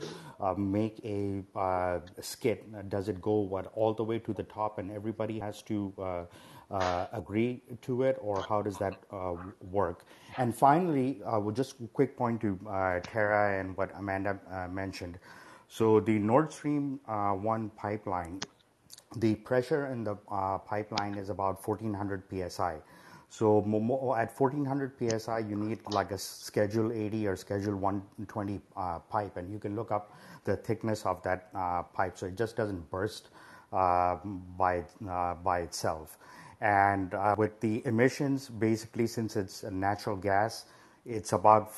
uh, make a uh, skit? Does it go what all the way to the top and everybody has to uh, uh, agree to it, or how does that uh, work? And finally, well, just quick point to Tara and what Amanda mentioned. So the Nord Stream 1 pipeline, the pressure in the pipeline is about 1400 psi. So mo- at 1400 psi, you need like a Schedule 80 or Schedule 120 uh, pipe, and you can look up the thickness of that uh, pipe. So it just doesn't burst uh, by uh, by itself. And uh, with the emissions, basically, since it's a natural gas, it's about,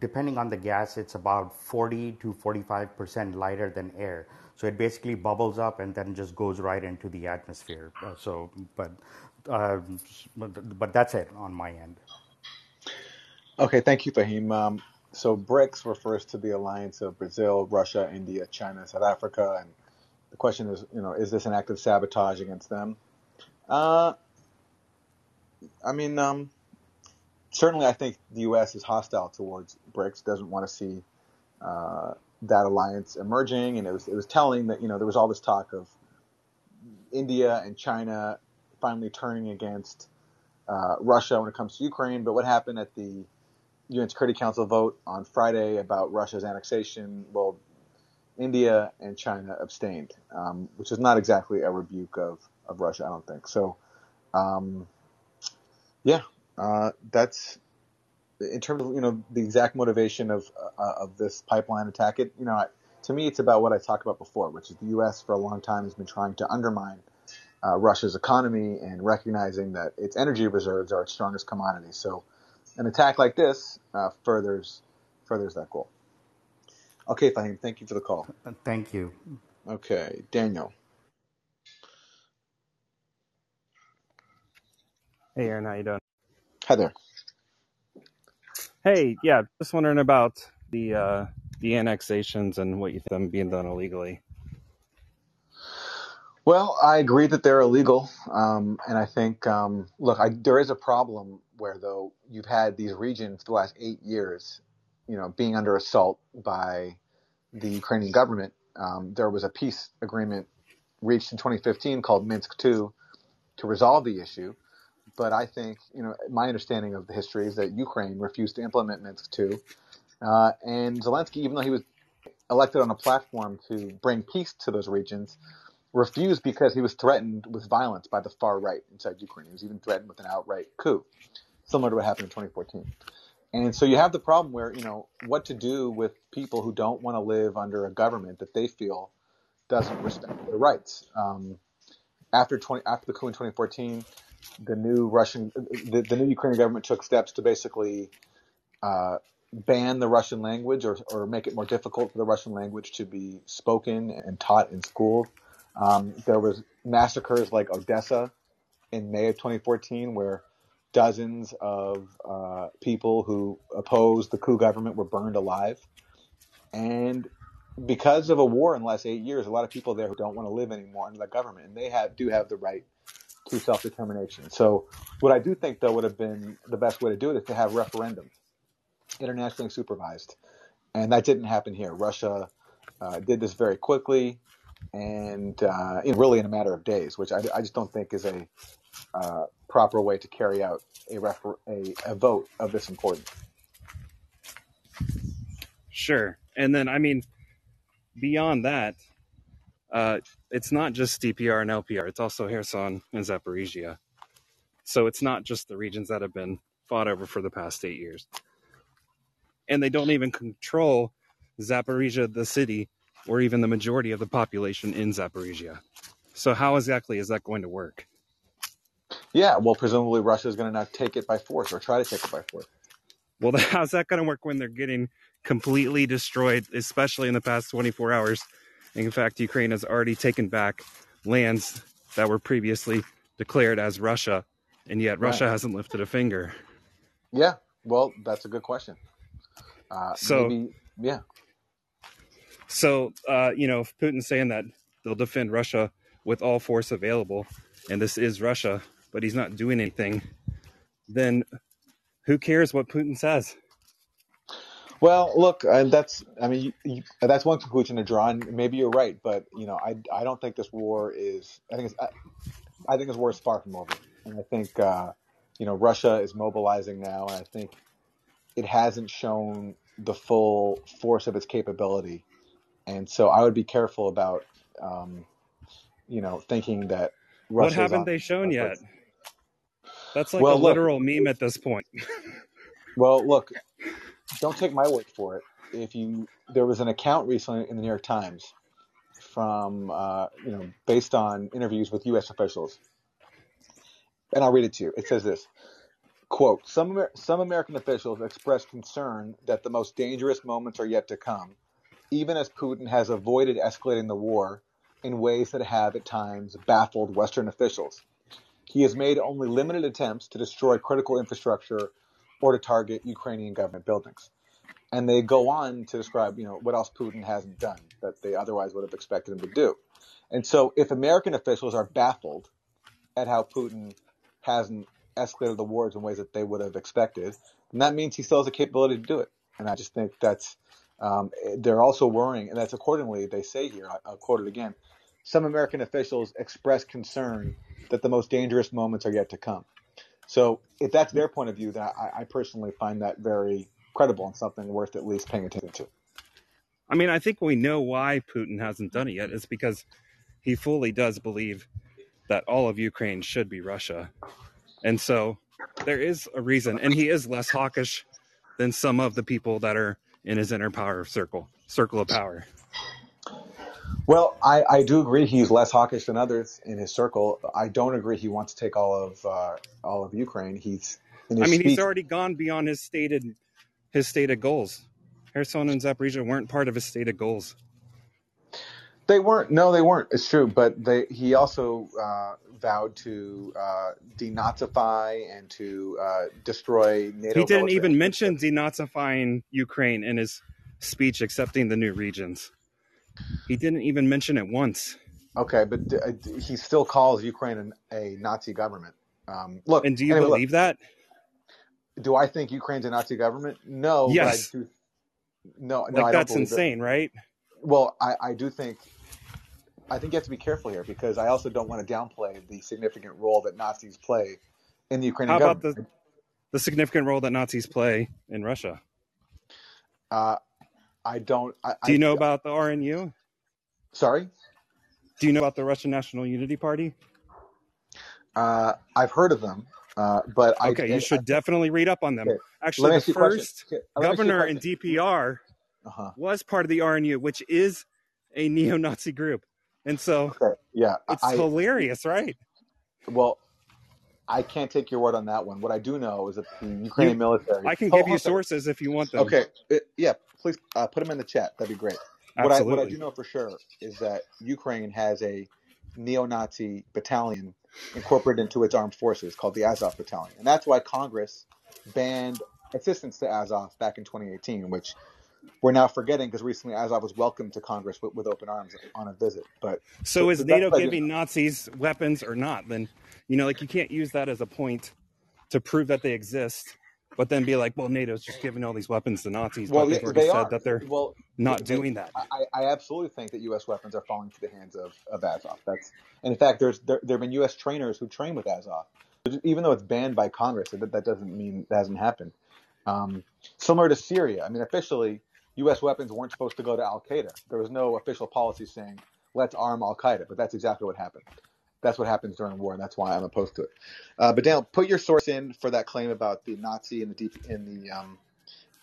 depending on the gas, it's about 40 to 45% lighter than air. So it basically bubbles up and then just goes right into the atmosphere. Uh, so, but, uh, but, that's it on my end.
Okay, thank you, Fahim. Um, so BRICS refers to the alliance of Brazil, Russia, India, China, South Africa, and the question is, you know, is this an act of sabotage against them? Uh, I mean, um, certainly, I think the U.S. is hostile towards BRICS. Doesn't want to see uh, that alliance emerging, and it was it was telling that you know there was all this talk of India and China finally turning against uh, Russia when it comes to Ukraine. But what happened at the UN Security Council vote on Friday about Russia's annexation? Well, India and China abstained, um, which is not exactly a rebuke of, of Russia, I don't think. So, um, yeah, uh, that's in terms of you know the exact motivation of uh, of this pipeline attack. It you know to me it's about what I talked about before, which is the U.S. for a long time has been trying to undermine uh, Russia's economy and recognizing that its energy reserves are its strongest commodity. So, an attack like this uh, furthers furthers that goal. Okay, Fahim, thank you for the call.
Thank you.
Okay, Daniel.
Hey, Aaron, how you doing?
Hi there.
Hey, yeah, just wondering about the uh, the annexations and what you think them being done illegally.
Well, I agree that they're illegal, um, and I think um, look, I, there is a problem where though you've had these regions for the last eight years, you know, being under assault by the Ukrainian government. Um, there was a peace agreement reached in 2015 called Minsk II to resolve the issue. But I think, you know, my understanding of the history is that Ukraine refused to implement Minsk II. Uh, and Zelensky, even though he was elected on a platform to bring peace to those regions, refused because he was threatened with violence by the far right inside Ukraine. He was even threatened with an outright coup, similar to what happened in 2014. And so you have the problem where, you know, what to do with people who don't want to live under a government that they feel doesn't respect their rights. Um, after 20, after the coup in 2014, the new Russian, the, the new Ukrainian government took steps to basically uh, ban the Russian language or, or make it more difficult for the Russian language to be spoken and taught in schools. Um, there was massacres like Odessa in May of 2014 where dozens of uh, people who opposed the coup government were burned alive. And because of a war in the last eight years, a lot of people there who don't want to live anymore under the government, and they have do have the right to self determination. So, what I do think though would have been the best way to do it is to have referendums, internationally supervised, and that didn't happen here. Russia uh, did this very quickly, and uh, really in a matter of days, which I, I just don't think is a uh, proper way to carry out a, refer- a, a vote of this importance.
Sure. And then, I mean, beyond that, uh, it's not just DPR and LPR, it's also Kherson and Zaporizhia. So it's not just the regions that have been fought over for the past eight years. And they don't even control Zaporizhia, the city, or even the majority of the population in Zaporizhia. So, how exactly is that going to work?
Yeah, well, presumably Russia is going to now take it by force or try to take it by force.
Well, how's that going to work when they're getting completely destroyed, especially in the past 24 hours? In fact, Ukraine has already taken back lands that were previously declared as Russia, and yet
Right.
Russia hasn't lifted a finger.
Yeah, well, that's a good question. Uh,
So,
maybe, yeah,
so uh, you know, Putin's saying that they'll defend Russia with all force available, and this is Russia, but he's not doing anything, then who cares what Putin says?
Well, look, that's I mean, you, you, that's one conclusion to draw, and maybe you're right, but you know, I I don't think this war is. I think it's I, I think this war is far from over, and I think uh, you know Russia is mobilizing now, and I think it hasn't shown the full force of its capability, and so I would be careful about um, you know thinking that
What haven't
on
they shown
a
yet? That's like a
Well, look,
literal meme at this point.
well, look, don't take my word for it. If you there was an account recently in the New York Times from uh, you know based on interviews with U.S. officials, and I'll read it to you. It says this quote: Some some American officials expressed concern that the most dangerous moments are yet to come, even as Putin has avoided escalating the war in ways that have at times baffled Western officials. He has made only limited attempts to destroy critical infrastructure or to target Ukrainian government buildings. And they go on to describe, you know, what else Putin hasn't done that they otherwise would have expected him to do. And so if American officials are baffled at how Putin hasn't escalated the wars in ways that they would have expected, and that means he still has the capability to do it. And I just think that's um, they're also worrying, and that's accordingly they say here. I, I'll quote it again. Some American officials express concern that the most dangerous moments are yet to come. So if that's their point of view, then I, I personally find that very credible and something worth at least paying attention to.
I mean, I think we know why Putin hasn't done it yet. It's because he fully does believe that all of Ukraine should be Russia. And so there is a reason. And he is less hawkish than some of the people that are in his inner power circle, circle of power.
Well, I, I do agree he's less hawkish than others in his circle. I don't agree he wants to take all of uh, all of Ukraine. He's
I mean, speech, he's already gone beyond his stated his stated goals. Kherson and Zaporizhia weren't part of his stated goals.
They weren't. No, they weren't. It's true. But they, he also uh, vowed to uh, denazify and to uh, destroy NATO.
He didn't even mention denazifying Ukraine in his speech accepting the new regions. He didn't even mention it once.
Okay, but uh, he still calls Ukraine a Nazi government. Um, look,
and do you anyway, believe
look,
that?
Do I think Ukraine's a Nazi government? No.
Yes.
Do, no,
no,
like
that's insane,
it.
right?
Well, I, I do think I think you have to be careful here because I also don't want to downplay the significant role that Nazis play in the Ukrainian
How about
government.
the, the significant role that Nazis play in Russia?
Uh, I don't. I,
Do you know
I,
about the RNU?
Sorry.
Do you know about the Russian National Unity Party?
Uh, I've heard of them, uh, but I,
okay, you should definitely read up on them.
Okay.
Actually, the first governor in DPR uh-huh. was part of the RNU, which is a neo-Nazi group. And so,
okay. yeah,
it's I, hilarious, right?
Well, I can't take your word on that one. What I do know is that the Ukrainian military.
I can give you sources if you want them.
Okay, it, yeah, please uh, put them in the chat. That'd be great. What I, what I do know for sure is that Ukraine has a neo-Nazi battalion incorporated into its armed forces called the Azov Battalion, and that's why Congress banned assistance to Azov back in 2018, which we're now forgetting because recently Azov was welcomed to Congress with, with open arms on a visit. But
so, so is NATO giving Nazis weapons or not? Then you know, like you can't use that as a point to prove that they exist, but then be like, well, NATO's just giving all these weapons to Nazis.
Well,
they,
they
said
are.
that they're
well,
not
they,
doing that.
I, I absolutely think that U.S. weapons are falling to the hands of, of Azov. That's and in fact, there's there, there have been U.S. trainers who train with Azov. Even though it's banned by Congress, that, that doesn't mean that hasn't happened. Um, similar to Syria, I mean, officially, U.S. weapons weren't supposed to go to Al Qaeda. There was no official policy saying let's arm Al Qaeda, but that's exactly what happened. That's what happens during war, and that's why I'm opposed to it. Uh, but Daniel, put your source in for that claim about the Nazi in the deep in the um,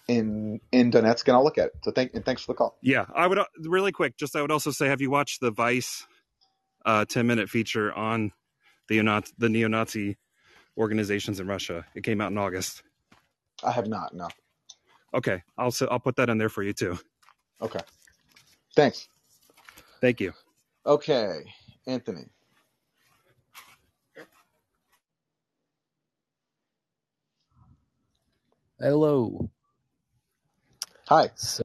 in in Donetsk, and I'll look at it. So thank and thanks for the call.
Yeah, I would uh, really quick. Just I would also say, have you watched the Vice uh, ten minute feature on the the neo Nazi organizations in Russia? It came out in August.
I have not. No.
Okay, I'll I'll put that in there for you too.
Okay. Thanks.
Thank you.
Okay, Anthony.
Hello.
Hi.
So,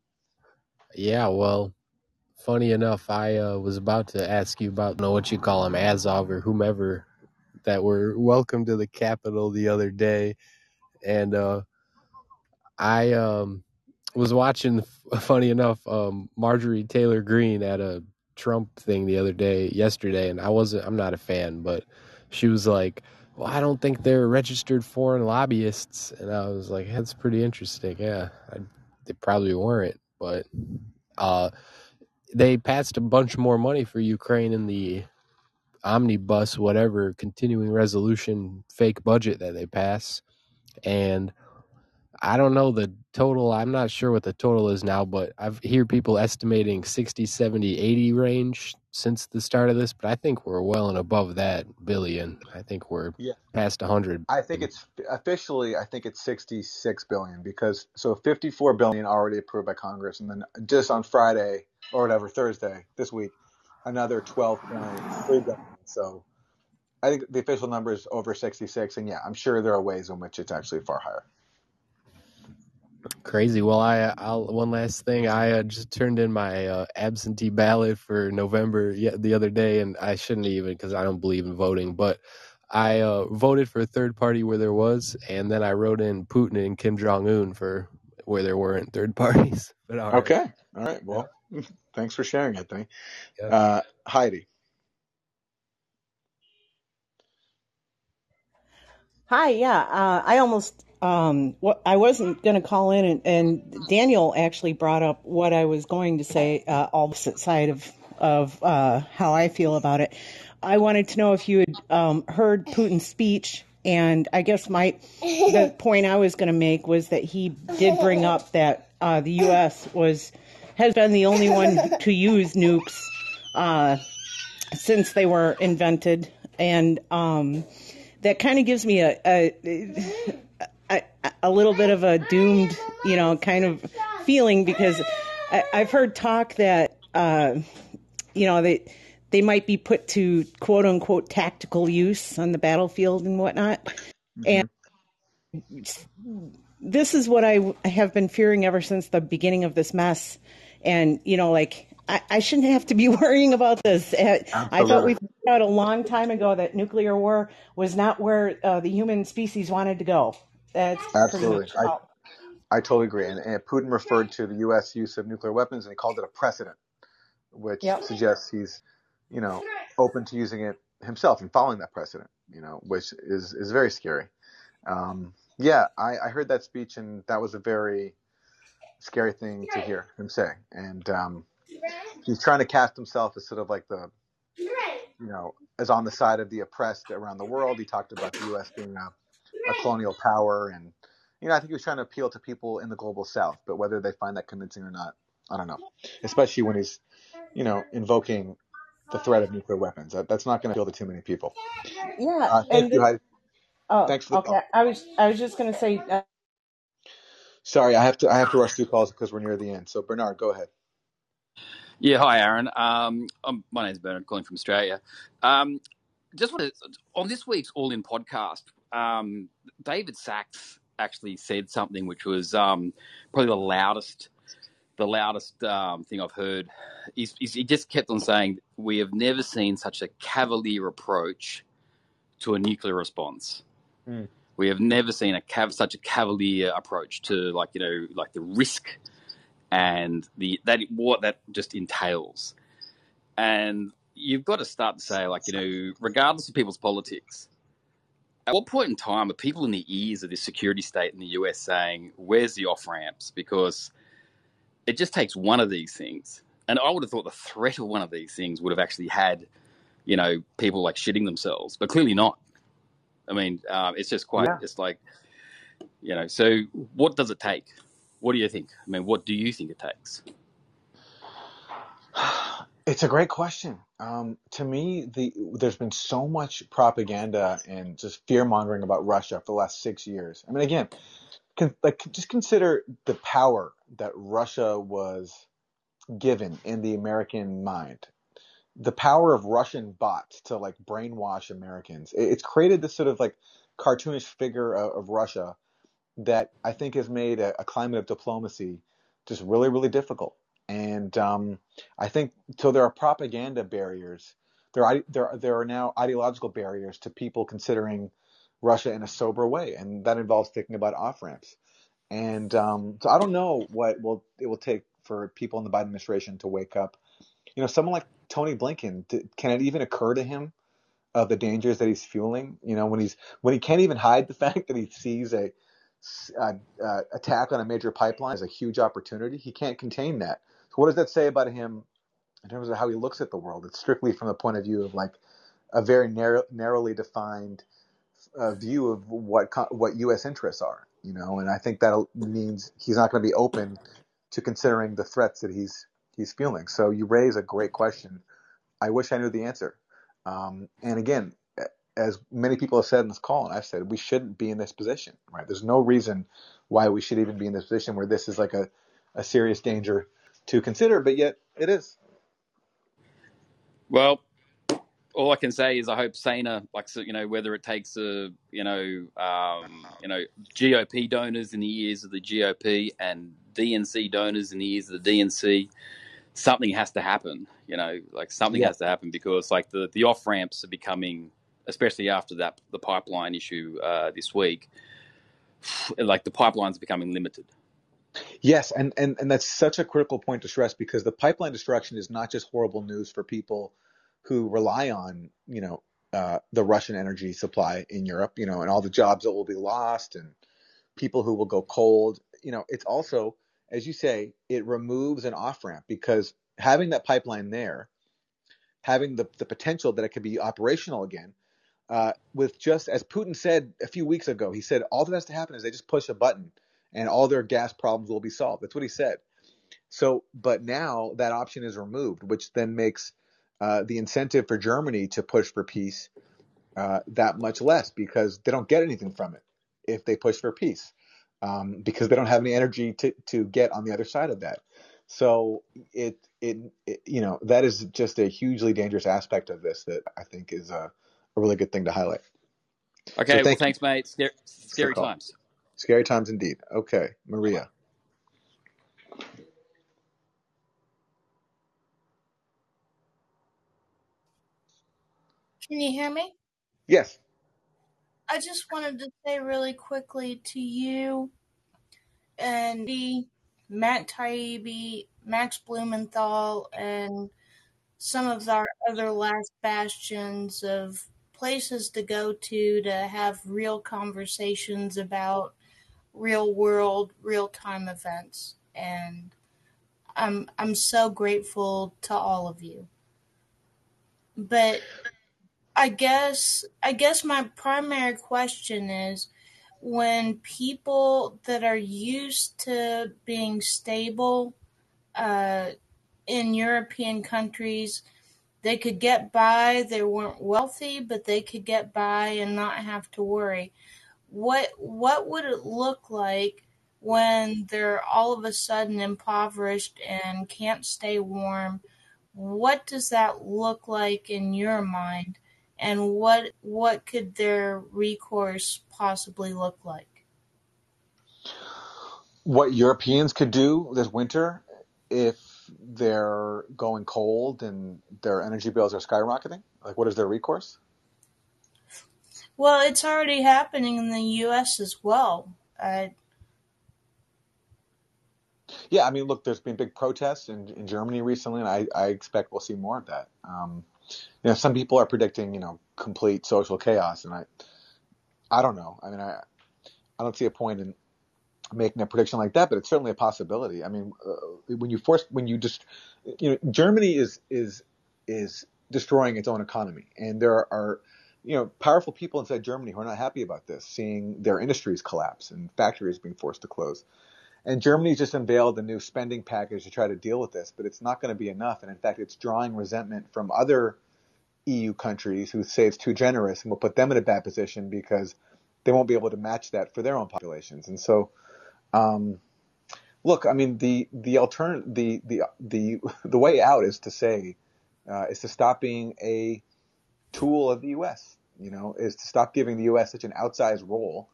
yeah, well, funny enough, I uh, was about to ask you about you know what you call them, Azov or whomever, that were welcome to the capital the other day, and uh, I um, was watching. Funny enough, um, Marjorie Taylor Greene at a Trump thing the other day, yesterday, and I wasn't. I'm not a fan, but she was like, "Well, I don't think they're registered foreign lobbyists," and I was like, "That's pretty interesting." Yeah, I, they probably weren't, but uh, they passed a bunch more money for Ukraine in the omnibus, whatever continuing resolution fake budget that they pass, and I don't know the total. I'm not sure what the total is now, but I've hear people estimating 60, 70, 80 range since the start of this, but I think we're well and above that billion. I think we're
yeah.
past 100.
I think it's officially I think it's 66 billion because so 54 billion already approved by Congress and then just on Friday or whatever Thursday this week another 12.3 billion. So I think the official number is over 66 and yeah, I'm sure there are ways in which it's actually far higher.
Crazy. Well, I I'll, one last thing. I uh, just turned in my uh, absentee ballot for November the other day, and I shouldn't even because I don't believe in voting. But I uh, voted for a third party where there was, and then I wrote in Putin and Kim Jong Un for where there weren't third parties. But all right.
Okay. All right. Well, thanks for sharing it. Thing.
Yeah.
Uh, Heidi.
Hi, yeah. Uh, I almost um what I wasn't going to call in and, and Daniel actually brought up what I was going to say uh opposite side of of uh how I feel about it. I wanted to know if you had um heard Putin's speech and I guess my the point I was going to make was that he did bring up that uh the US was has been the only one to use nukes uh since they were invented and um that kind of gives me a, a a, a little bit of a doomed, you know, kind of feeling because I, I've heard talk that, uh, you know, they they might be put to quote unquote tactical use on the battlefield and whatnot.
hmm
And this is what I have been fearing ever since the beginning of this mess. And, you know, like, I, I shouldn't have to be worrying about this. Uh, I thought we figured out a long time ago that nuclear war was not where uh, the human species wanted to go. That's
Absolutely. I. I totally agree. And, and Putin referred to the U.S. use of nuclear weapons and he called it a precedent, which
Yep.
suggests he's, you know, open to using it himself and following that precedent, you know, which is, is very scary. Um, yeah, I, I heard that speech and that was a very scary thing to hear him say. And um, he's trying to cast himself as sort of like the, you know, as on the side of the oppressed around the world. He talked about the U.S. being a, a colonial power, and you know, I think he was trying to appeal to people in the global South. But whether they find that convincing or not, I don't know. Especially when he's, you know, invoking the threat of nuclear weapons. That, that's not going to appeal to too many people.
Yeah.
Uh, thank
And
you,
this,
Heidi.
oh,
Thanks for the
okay.
call.
I was I was just going to say, uh,
Sorry, I have to I have to rush through calls because we're near the end. So Bernard, go ahead.
Yeah, hi, Aaron. Um, um, my name's Bernard, calling from Australia. Um, just want to on this week's All In podcast, um, David Sacks actually said something which was um, probably the loudest, the loudest um, thing I've heard. He's, he's, he just kept on saying, "We have never seen such a cavalier approach to a nuclear response.
Mm.
We have never seen a cav- such a cavalier approach to like you know like the risk and the that what that just entails." And you've got to start to say, like, you know, regardless of people's politics, at what point in time are people in the ears of this security state in the US saying, where's the off ramps? Because it just takes one of these things. And I would have thought the threat of one of these things would have actually had, you know, people like shitting themselves, but clearly not. I mean, um, it's just quite,
Yeah.
it's like, you know, so what does it take? What do you think? I mean, what do you think it takes?
It's a great question. Um, to me, the there's been so much propaganda and just fear mongering about Russia for the last six years. I mean, again, con- like just consider the power that Russia was given in the American mind. The power of Russian bots to like brainwash Americans. It, it's created this sort of like cartoonish figure of, of Russia that I think has made a, a climate of diplomacy just really, really difficult. And um, I think so. There are propaganda barriers. There are there there are now ideological barriers to people considering Russia in a sober way, and that involves thinking about off ramps. And um, so I don't know what will it will take for people in the Biden administration to wake up. You know, someone like Tony Blinken, can it even occur to him of the dangers that he's fueling? You know, when he's when he can't even hide the fact that he sees a uh, uh, attack on a major pipeline as a huge opportunity, he can't contain that. What does that say about him in terms of how he looks at the world? It's strictly from the point of view of like a very narrow, narrowly defined uh, view of what what U.S. interests are, you know, and I think that means he's not going to be open to considering the threats that he's he's feeling. So you raise a great question. I wish I knew the answer. Um, and again, as many people have said in this call, and I've said, we shouldn't be in this position, right? There's no reason why we should even be in this position where this is like a, a serious danger to consider, but yet it is.
Well, all I can say is I hope Saner, like you know, whether it takes a you know, um, you know, GOP donors in the ears of the GOP and DNC donors in the ears of the DNC, something has to happen. You know, like something
Yeah.
has to happen because like the the off ramps are becoming especially after that the pipeline issue uh, this week. Like the pipeline's becoming limited.
Yes, and, and and that's such a critical point to stress because the pipeline destruction is not just horrible news for people who rely on you know uh, the Russian energy supply in Europe, you know, and all the jobs that will be lost and people who will go cold. You know, it's also, as you say, it removes an off ramp because having that pipeline there, having the the potential that it could be operational again, uh, with just as Putin said a few weeks ago, he said all that has to happen is they just push a button and all their gas problems will be solved. That's what he said. So, but now that option is removed, which then makes uh, the incentive for Germany to push for peace uh, that much less because they don't get anything from it if they push for peace um, because they don't have any energy to, to get on the other side of that. So it, it, it you know that is just a hugely dangerous aspect of this that I think is a, a really good thing to highlight.
Okay, so well, thanks, mate. Scary, scary times.
Scary times indeed. Okay, Maria.
Can you hear me?
Yes.
I just wanted to say really quickly to you and the Matt Taibbi, Max Blumenthal, and some of our other last bastions of places to go to to have real conversations about real world, real time events. And I'm I'm so grateful to all of you. But I guess I guess my primary question is when people that are used to being stable uh, in European countries, they could get by. They weren't wealthy, but they could get by and not have to worry what what would it look like when they're all of a sudden impoverished and can't stay warm? What does that look like in your mind? And what what could their recourse possibly look like?
What Europeans could do this winter if they're going cold and their energy bills are skyrocketing? Like what is their recourse?
Well, it's already happening in the U.S. as well. Uh,
yeah, I mean, look, there's been big protests in, in Germany recently, and I, I expect we'll see more of that. Um, you know, some people are predicting, you know, complete social chaos, and I, I don't know. I mean, I, I don't see a point in making a prediction like that, but it's certainly a possibility. I mean, uh, when you force, when you just, you know, Germany is is is destroying its own economy, and there are you know, powerful people inside Germany who are not happy about this, seeing their industries collapse and factories being forced to close. And Germany's just unveiled a new spending package to try to deal with this, but it's not going to be enough. And in fact, it's drawing resentment from other EU countries who say it's too generous and will put them in a bad position because they won't be able to match that for their own populations. And so, um, look, I mean, the the alternate the the the the way out is to say uh, is to stop being a tool of the U.S. You know, is to stop giving the U.S. such an outsized role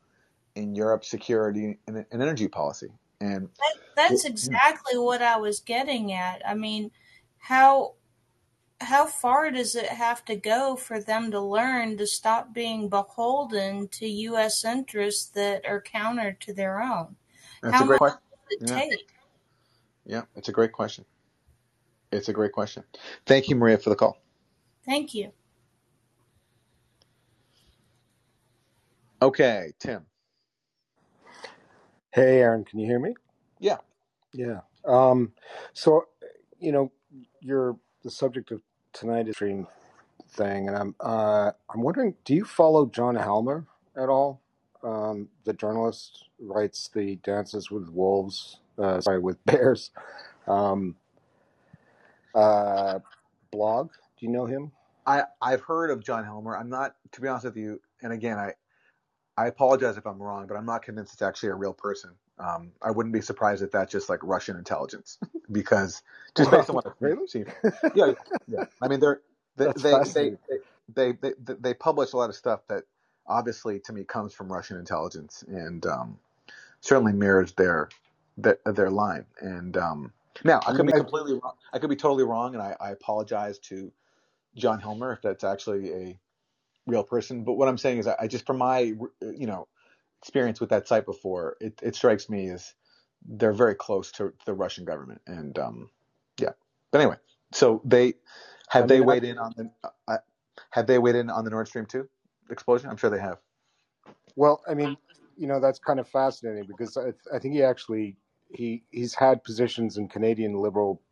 in Europe's security and, and energy policy. And
that, that's mm. exactly what I was getting at. I mean, how how far does it have to go for them to learn to stop being beholden to U.S. interests that are counter to their own?
That's
how
a great
much
question.
does it
Yeah.
take?
yeah, it's a great question. It's a great question. Thank you, Maria, for the call.
Thank you.
Okay, Tim.
Hey, Aaron, can you hear me?
Yeah.
Yeah. Um, so, you know, you're the subject of tonight is stream thing, and I'm uh, I'm wondering, do you follow John Helmer at all? Um, the journalist writes the Dances with Wolves, uh, sorry, with Bears, um, uh, blog. Do you know him?
I, I've heard of John Helmer. I'm not, to be honest with you, and again, I, I apologize if I'm wrong, but I'm not convinced it's actually a real person. Um, I wouldn't be surprised if that's just like Russian intelligence, because just based on what I've
really?
seen, yeah, yeah. I mean, they're they they, they they they they they publish a lot of stuff that obviously to me comes from Russian intelligence and um, certainly mirrors their their, their line. And um, now I could be completely wrong. I could be totally wrong, and I, I apologize to John Helmer if that's actually a real person. But what I'm saying is, I, I just from my you know experience with that site before, it, it strikes me as they're very close to the Russian government, and um, yeah. But anyway, so they have
I
they
mean, I,
weighed in on the uh, have they weighed in on the Nord Stream two explosion? I'm sure they have.
well, I mean, you know, that's kind of fascinating because I, I think he actually he he's had positions in Canadian liberal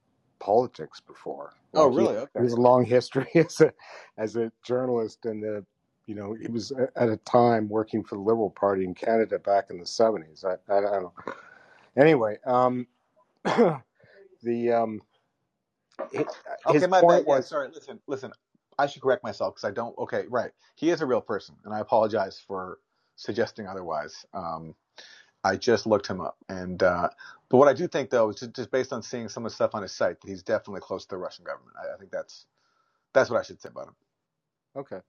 politics before.
Oh,
Like he,
really?
he
Okay.
has a long history as a as a journalist, and the you know he was at a time working for the Liberal Party in Canada back in the seventies. I, I I don't know. Anyway, um, the um, hi-
Okay,
his
my bad.
point
Yeah,
was
sorry. Listen, listen. I should correct myself because I don't. Okay, right. He is a real person, and I apologize for suggesting otherwise. Um, I just looked him up, and uh, but what I do think though is just, just based on seeing some of the stuff on his site that he's definitely close to the Russian government. I, I think that's that's what I should say about him.
okay.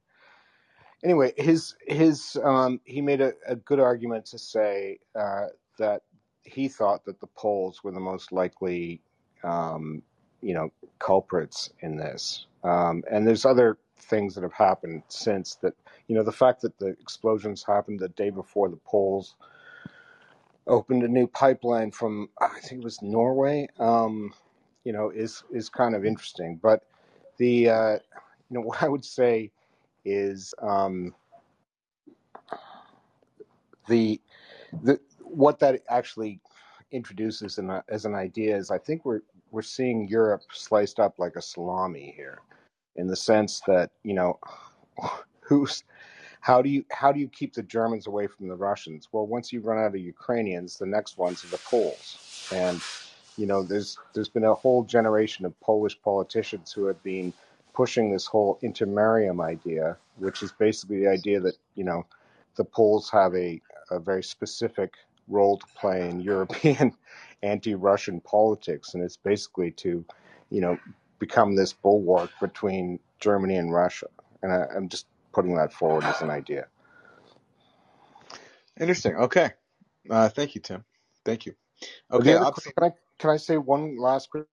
Anyway, his his um, he made a, a good argument to say uh, that he thought that the Poles were the most likely, um, you know, culprits in this. Um, and there's other things that have happened since that. You know, the fact that the explosions happened the day before the Poles opened a new pipeline from I think it was Norway. Um, you know, is is kind of interesting. But the uh, you know what I would say is um, the the what that actually introduces in a, as an idea is I think we're we're seeing Europe sliced up like a salami here, in the sense that you know who's how do you how do you keep the Germans away from the Russians? Well, once you run out of Ukrainians, the next ones are the Poles, and you know there's there's been a whole generation of Polish politicians who have been pushing this whole intermarium idea, which is basically the idea that you know the Poles have a, a very specific role to play in European anti-Russian politics, and it's basically to you know become this bulwark between Germany and Russia. And I, I'm just putting that forward as an idea.
Interesting. Okay. Uh, thank you, Tim. Thank you. Okay.
the can I can I say one last quick?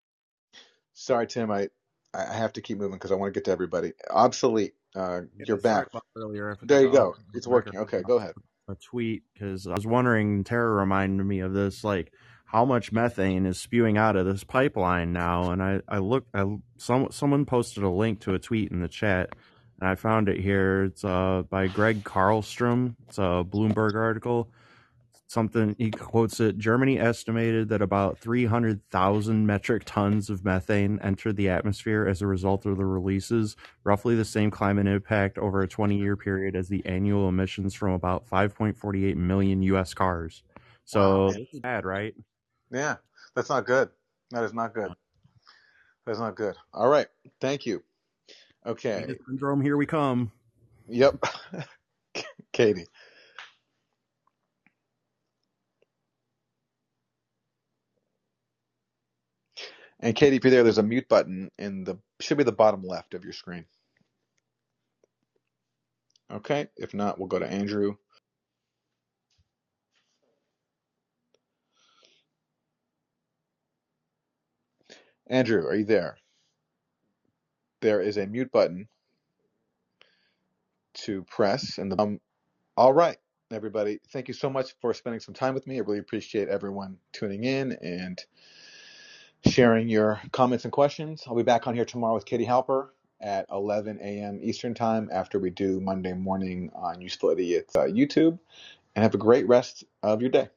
sorry, Tim. I I have to keep moving because I want to get to everybody. Obsolete. Uh,
Yeah,
you're back.
earlier.
There you go.
open
It's working.
microphone.
Okay, go ahead.
a tweet because I was wondering. Tara reminded me of this, like how much methane is spewing out of this pipeline now. And I, I looked, I some someone posted a link to a tweet in the chat, and I found it here. It's uh by Gregg Carlstrom. It's a Bloomberg article. Something he quotes it. Germany estimated that about 300,000 metric tons of methane entered the atmosphere as a result of the releases, roughly the same climate impact over a 20 year period as the annual emissions from about 5.48 million US cars. So this is bad, right?
Yeah, that's not good. That is not good. That's not good. All right. Thank you. Okay.
Syndrome, here we come.
Yep. Katie. And Katie, if you're there, there's a mute button in the should be the bottom left of your screen. Okay. If not, we'll go to Andrew. Andrew, are you there? There is a mute button to press and the um, all right, everybody. Thank you so much for spending some time with me. I really appreciate everyone tuning in and sharing your comments and questions. I'll be back on here tomorrow with Katie Halper at 11 a.m. Eastern Time after we do Monday morning on Useful Idiots uh, YouTube. And have a great rest of your day.